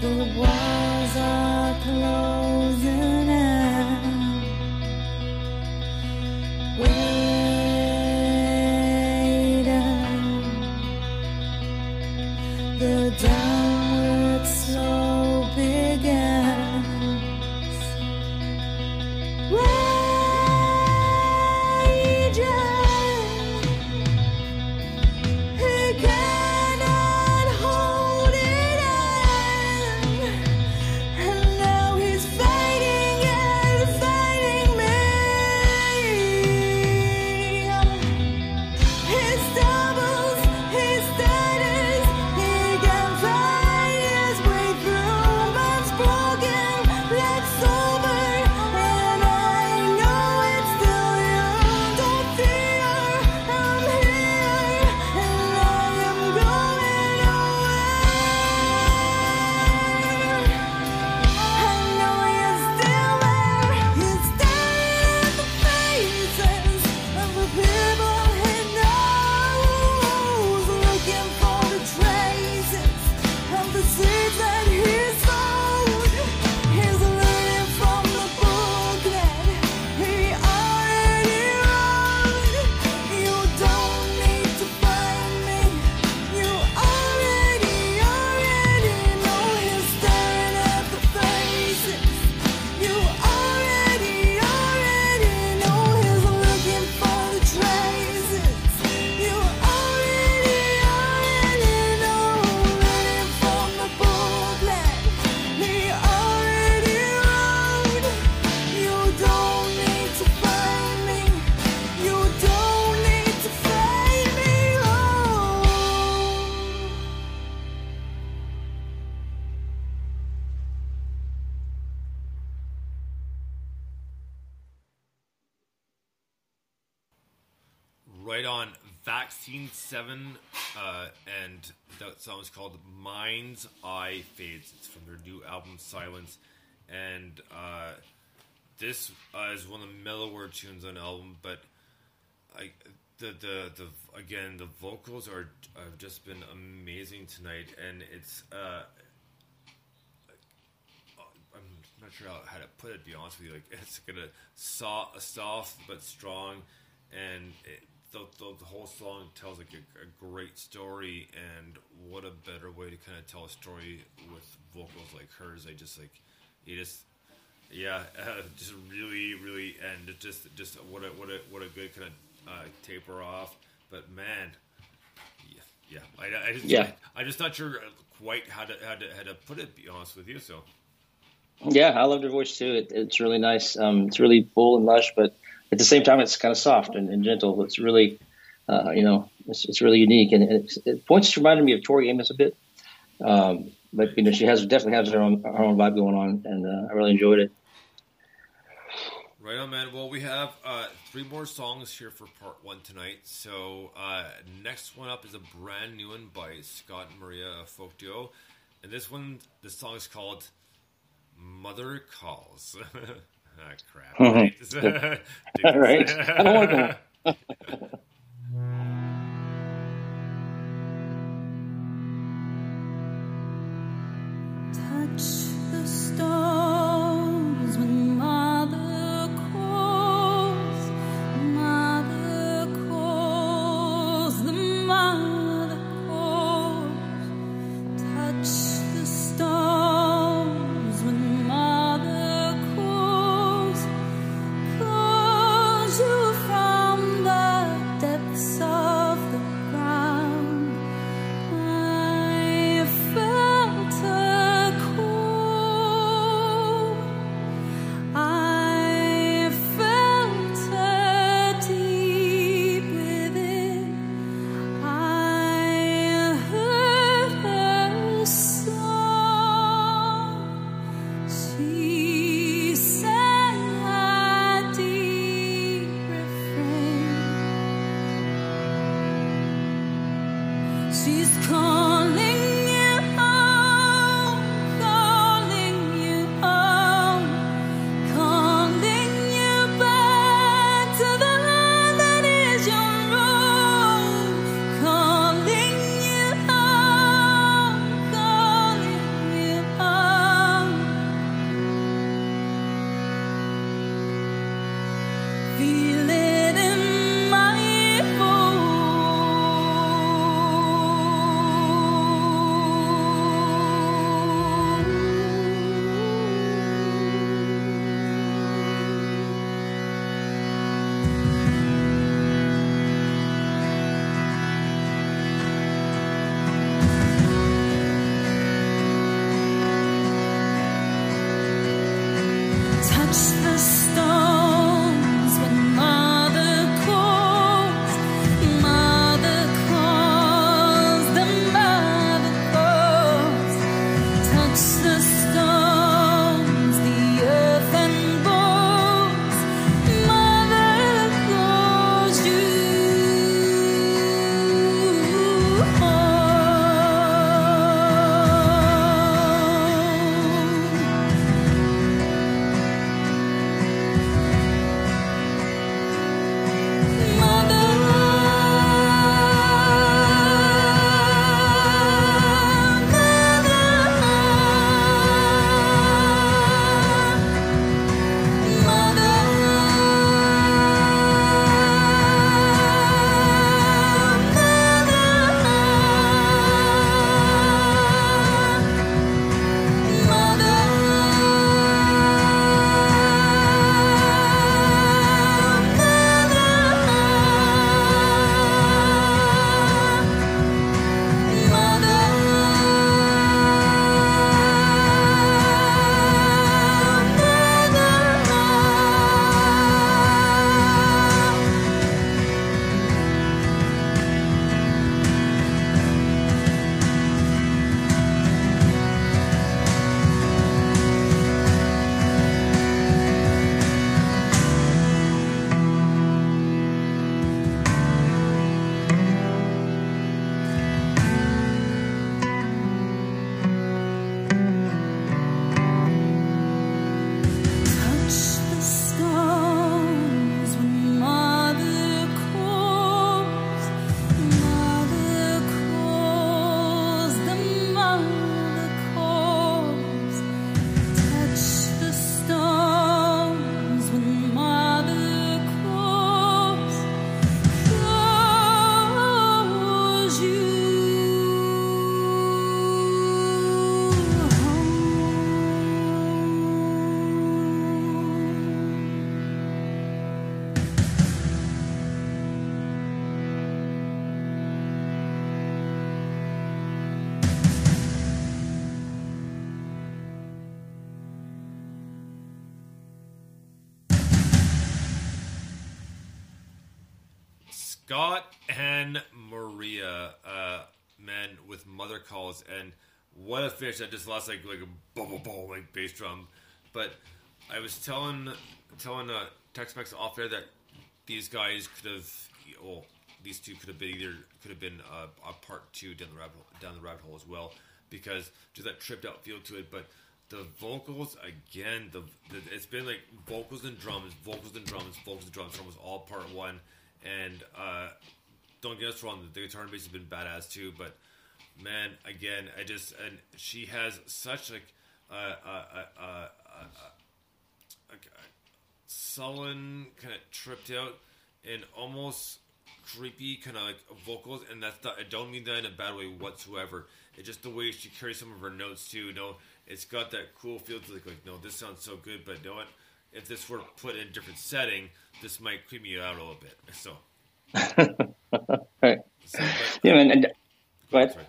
The walls are closed. 7, uh, and that song is called Mind's Eye Fades. It's from their new album Silence. And uh, this uh, is one of the mellower tunes on the album, but I, the, the, the, again, the vocals are have just been amazing tonight, and it's, uh, I'm not sure how, how to put it. To be honest with you, like it's gonna soft, soft but strong, and it, the, the the whole song tells like a, a great story. And what a better way to kind of tell a story with vocals like hers. I just like you just yeah, uh, just really really and it just just what a what a what a good kind of uh, taper off. But man, yeah, yeah, I, I just Yeah. I, am just not sure quite how to how to how to put it. Be honest with you, so. Yeah, I loved her voice too. It, it's really nice. Um, it's really full and lush, but at the same time, it's kind of soft and, and gentle. It's really, uh, you know, it's, it's really unique. And it's, it points reminded me of Tori Amos a bit. Um, but you know, she has definitely has her own her own vibe going on, and uh, I really enjoyed it. Right on, man. Well, we have uh, three more songs here for part one tonight. So, uh, next one up is a brand new one by Scott and Maria Folk Duo. And this one, the song is called Mother Calls. ah, crap. Right? Right. I don't wanna Touch the stones that just lost like like a boom boom like bass drum. But I was telling telling uh, Tex Mex off there that these guys could have, well, these two could have been either could have been uh, a part two down the rabbit hole, down the rabbit hole as well because just that tripped out feel to it, but. The vocals again. The, the it's been like vocals and drums, vocals and drums, vocals and drums. Almost all part one, and uh, don't get us wrong, the guitar and bass have been badass too. But man, again, I just and she has such like uh, uh, uh, uh, sullen, kind of tripped out, and almost creepy kind of like vocals. And that's not, I don't mean that in a bad way whatsoever. It's just the way she carries some of her notes too. You know, it's got that cool feel to like, like no, this sounds so good, but you know what? If this were put in a different setting, this might creep me out a little bit. So, right. so but, Yeah, man. And, go ahead.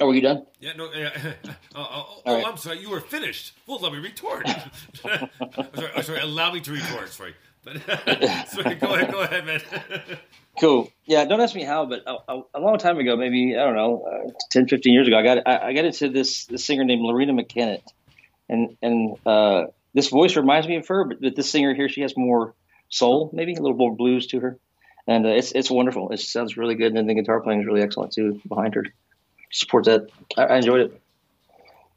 Oh, were you done? Yeah, no, yeah. oh, oh, oh, oh, right. I'm sorry, you were finished. Well, let me retort. I'm sorry, I'm sorry, allow me to retort. Sorry, but sorry, go ahead, go ahead, man. Cool. Yeah, don't ask me how, but a, a, a long time ago, maybe I don't know, uh, 10, 15 years ago, I got I, I got into this, this singer named Loreena McKennitt, and and uh, this voice reminds me of her, but, but this singer here, she has more soul, maybe a little more blues to her, and uh, it's it's wonderful. It sounds really good, and the guitar playing is really excellent too behind her. Supports that. I, I enjoyed it.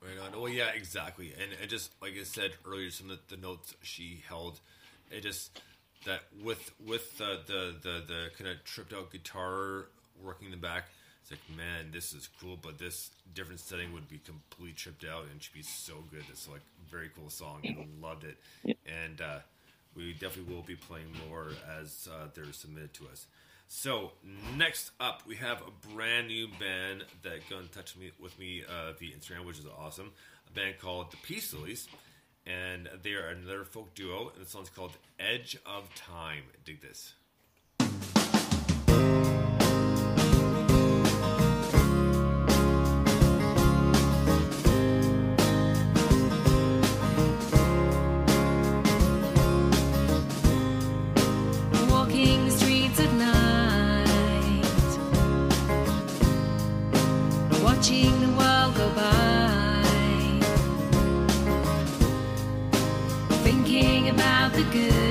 Right on. Well, yeah, exactly. And it just like I said earlier, some of the, the notes she held, it just that with with the the the, the kind of tripped out guitar working in the back. It's like, man, this is cool, but this different setting would be completely tripped out and should be so good. It's like very cool song. I loved it, and uh, we definitely will be playing more as uh, they're submitted to us. So next up, we have a brand new band that got in touch me, with me uh, via Instagram, which is awesome. A band called The Peace Lilies, and they are another folk duo, and the song's called "Edge of Time." Dig this. Good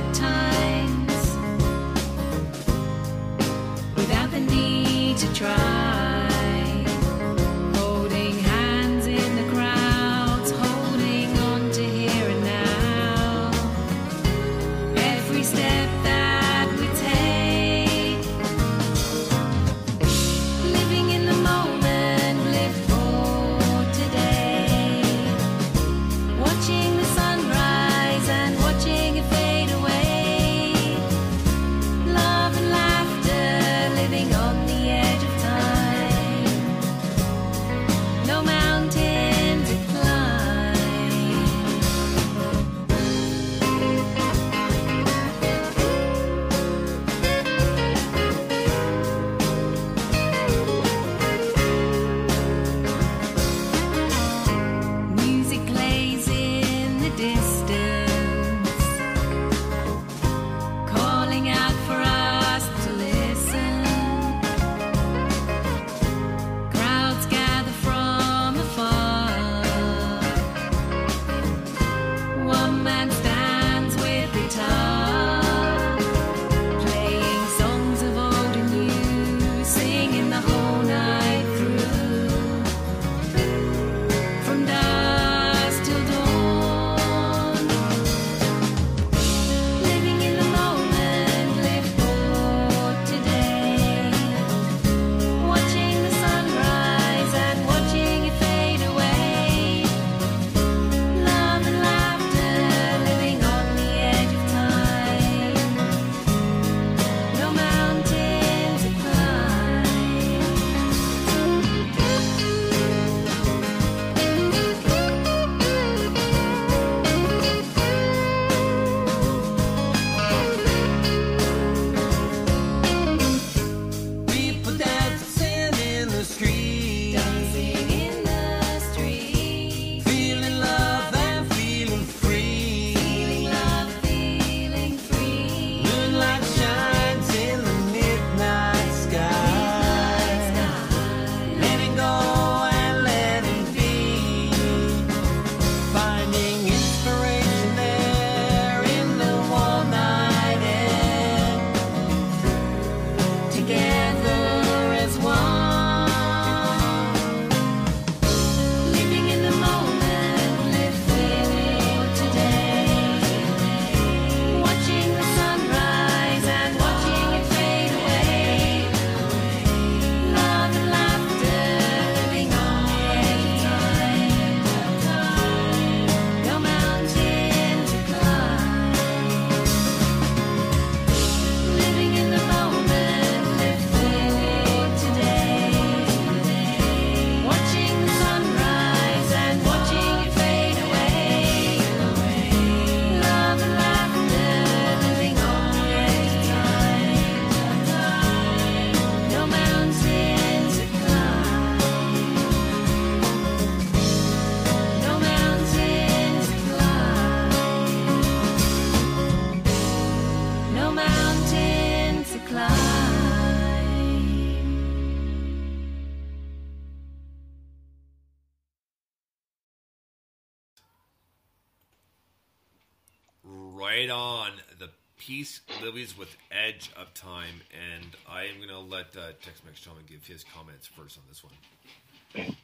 Lilies with Edge of Time, and I am gonna let uh, Tex Mex Shaman give his comments first on this one.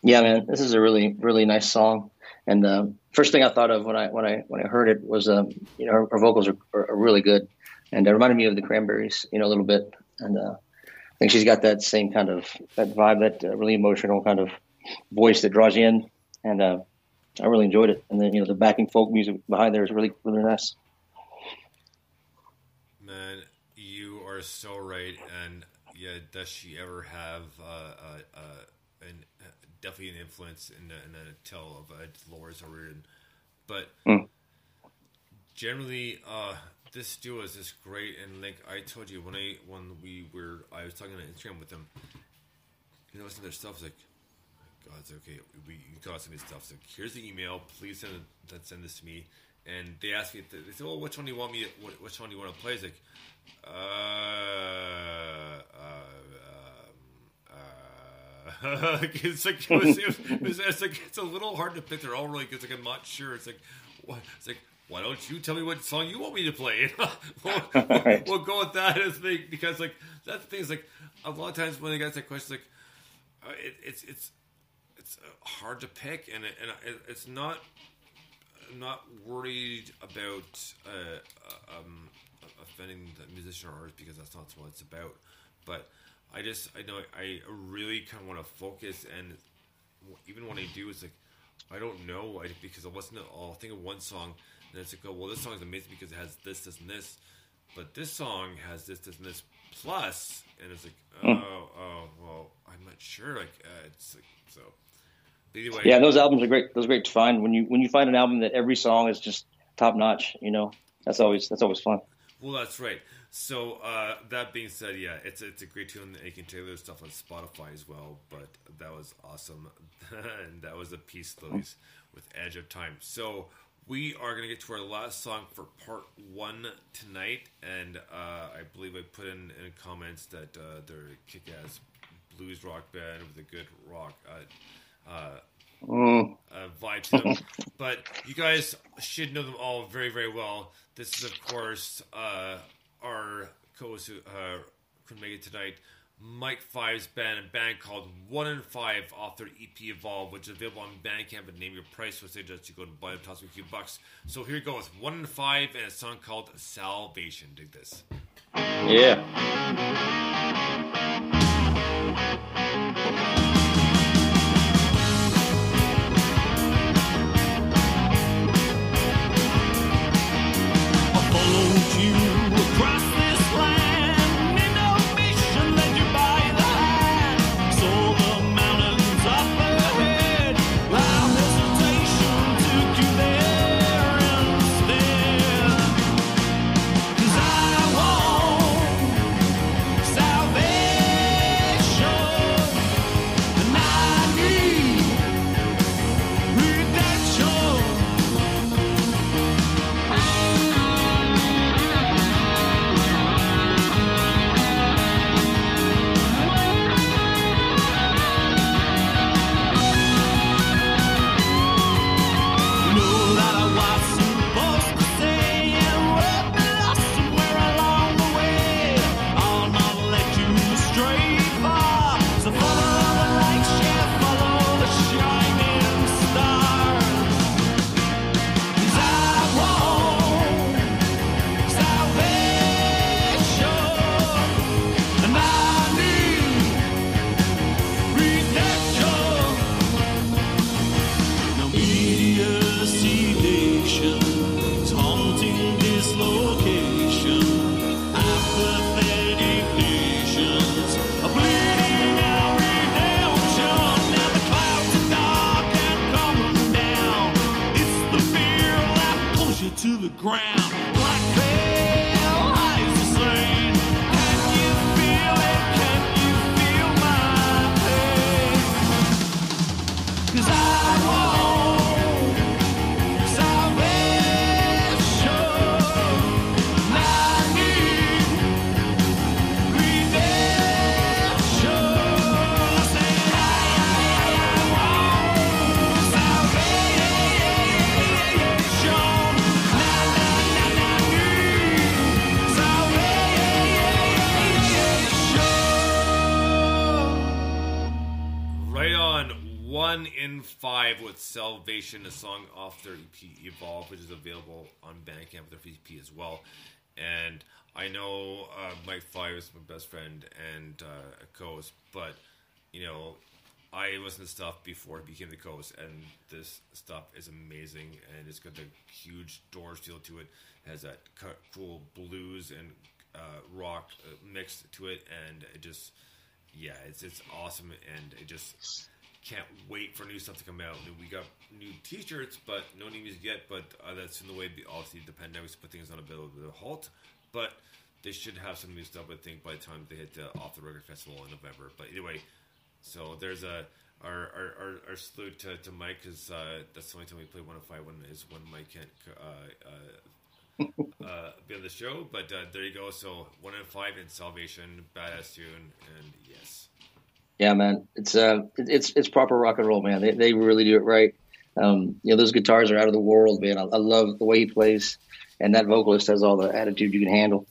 Yeah, man, this is a really really nice song. And um, first thing I thought of when I when I when I heard it was um, you know her, her vocals are, are, are really good, and it reminded me of the Cranberries, you know, a little bit. And uh, I think she's got that same kind of that vibe, that uh, really emotional kind of voice that draws you in. And uh, I really enjoyed it. And then you know the backing folk music behind there is really really nice. Man, you are so right, and yeah, does she ever have uh, uh, uh, an uh, definitely an influence in the, in the tell of uh, Dolores O'Riordan, but Mm. generally, uh, this duo is just great. And like I told you when I when we were I was talking on Instagram with them, you know, some of their stuff is like. God, it's okay. We you some of me stuff. So like, here's the email. Please send it, send this to me. And they asked me. They said, "Well, which one do you want me? What, which one do you want to play?" It's like, uh, uh, um, uh, it's like it was, it was, it's like it's a little hard to pick. They're all really good. It's like I'm not sure. It's like what? It's like why don't you tell me what song you want me to play? we'll, we'll, we'll go with that as the because like that's the thing is like a lot of times when they get that question like uh, it, it's it's it's uh, hard to pick and it, and it, it's not not worried about uh, um, offending the musician or artist because that's not what it's about. But I just I know I really kind of want to focus and even when I do, it's like I don't know I, because I listen to all. I'll think of one song and it's like oh well this song is amazing because it has this this and this, but this song has this this and this plus and it's like oh Mm. oh well I'm not sure like uh, it's like so. But Either way, Yeah, those albums are great. Those are great to find when you when you find an album that every song is just top notch. You know, that's always that's always fun. Well, that's right. So uh, that being said, yeah, it's it's a great tune. You can take their stuff on Spotify as well. But that was awesome, and that was a Peace Lilies, with Edge of Time. So we are gonna get to our last song for part one tonight, and uh, I believe I put in, in comments that uh, they're kick-ass blues rock band with a good rock. Uh, uh, Mm. uh, vibe to them. but you guys should know them all very, very well. This is, of course, uh, our co-host who uh, couldn't make it tonight, Mike Five's band, a band called One in Five, off their EP Evolve, which is available on Bandcamp and Name Your Price, which they just you go and buy them, toss me a few bucks. So here you go with One in Five, and a song called Salvation. Dig this. Yeah. Ground. One in five with Salvation, a song off their EP Evolve, which is available on Bandcamp with their EP as well. And I know uh, Mike Five is my best friend and uh, a co-host, but you know, I listened to stuff before it became the co-host, and this stuff is amazing, and it's got the huge Doors feel to it. it has that cool blues and uh, rock uh, mix to it, and it just yeah, it's it's awesome, and it just can't wait for new stuff to come out. We got new T-shirts, but no new music yet. But uh, that's in the way. Obviously, the pandemic's put things on a bit of a halt, but they should have some new stuff. I think by the time they hit the Off the Record Festival in November. But anyway, so there's a our our, our, our salute to, to Mike because uh, that's the only time we play one of five when is when Mike can't. Uh, uh, be on the show, but uh, there you go. So one in five in Salvation, badass tune, and yes, Yeah, man, it's uh, it's it's proper rock and roll, man. They they really do it right. Um, you know, those guitars are out of the world, man. I, I love the way he plays, and that vocalist has all the attitude you can handle.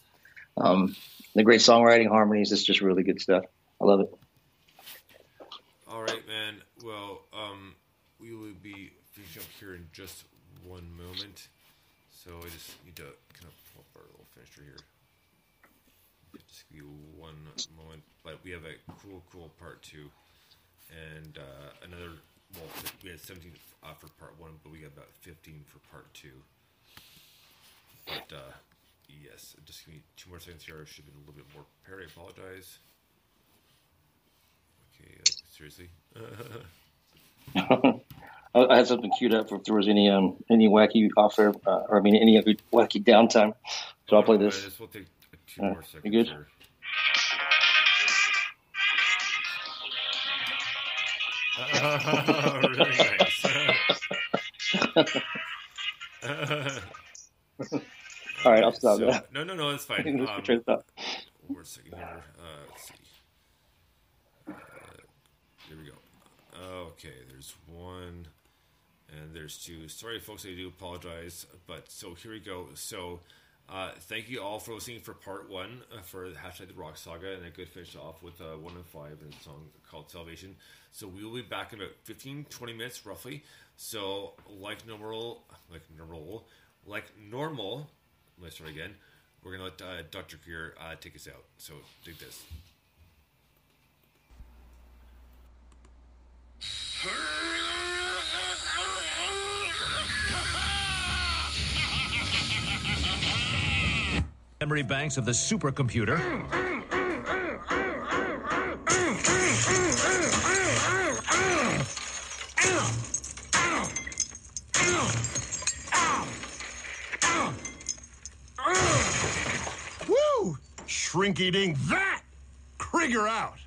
Um, the great songwriting, harmonies, it's just really good stuff. I love it. All right, man. Well, um, we will be finishing up here in just one moment. So I just need to kind of pull up our little finisher here. Just give you one moment. But we have a cool, cool part two, and uh, another. Well, we had 17 uh, for part one, but we got about 15 for part two. But uh, yes, just give me two more seconds here. I should have been a little bit more prepared. I apologize. Okay, seriously. I, I had something queued up for if there was any um any wacky off air, uh, or I mean any other wacky downtime. So I'll play this. This will take two Uh, more you good? here. really nice. All right, I'll stop So- now. No, no, no, it's fine. Um, one more second here. Uh, let's see. Uh, here we go. Okay, there's one, and there's two. Sorry, folks, I do apologize, but so here we go. So, uh, thank you all for listening for part one uh, for the hashtag the Rock Saga, and a good finish off with uh, one in five and a song called Salvation. So we will be back in about 15, 20 minutes roughly. So, like normal, like normal, like normal. Let's start again. We're gonna let uh, Dr. Krieger uh, take us out. So, dig this. Memory banks of the supercomputer. Woo! Shrink eating that! Krieger out!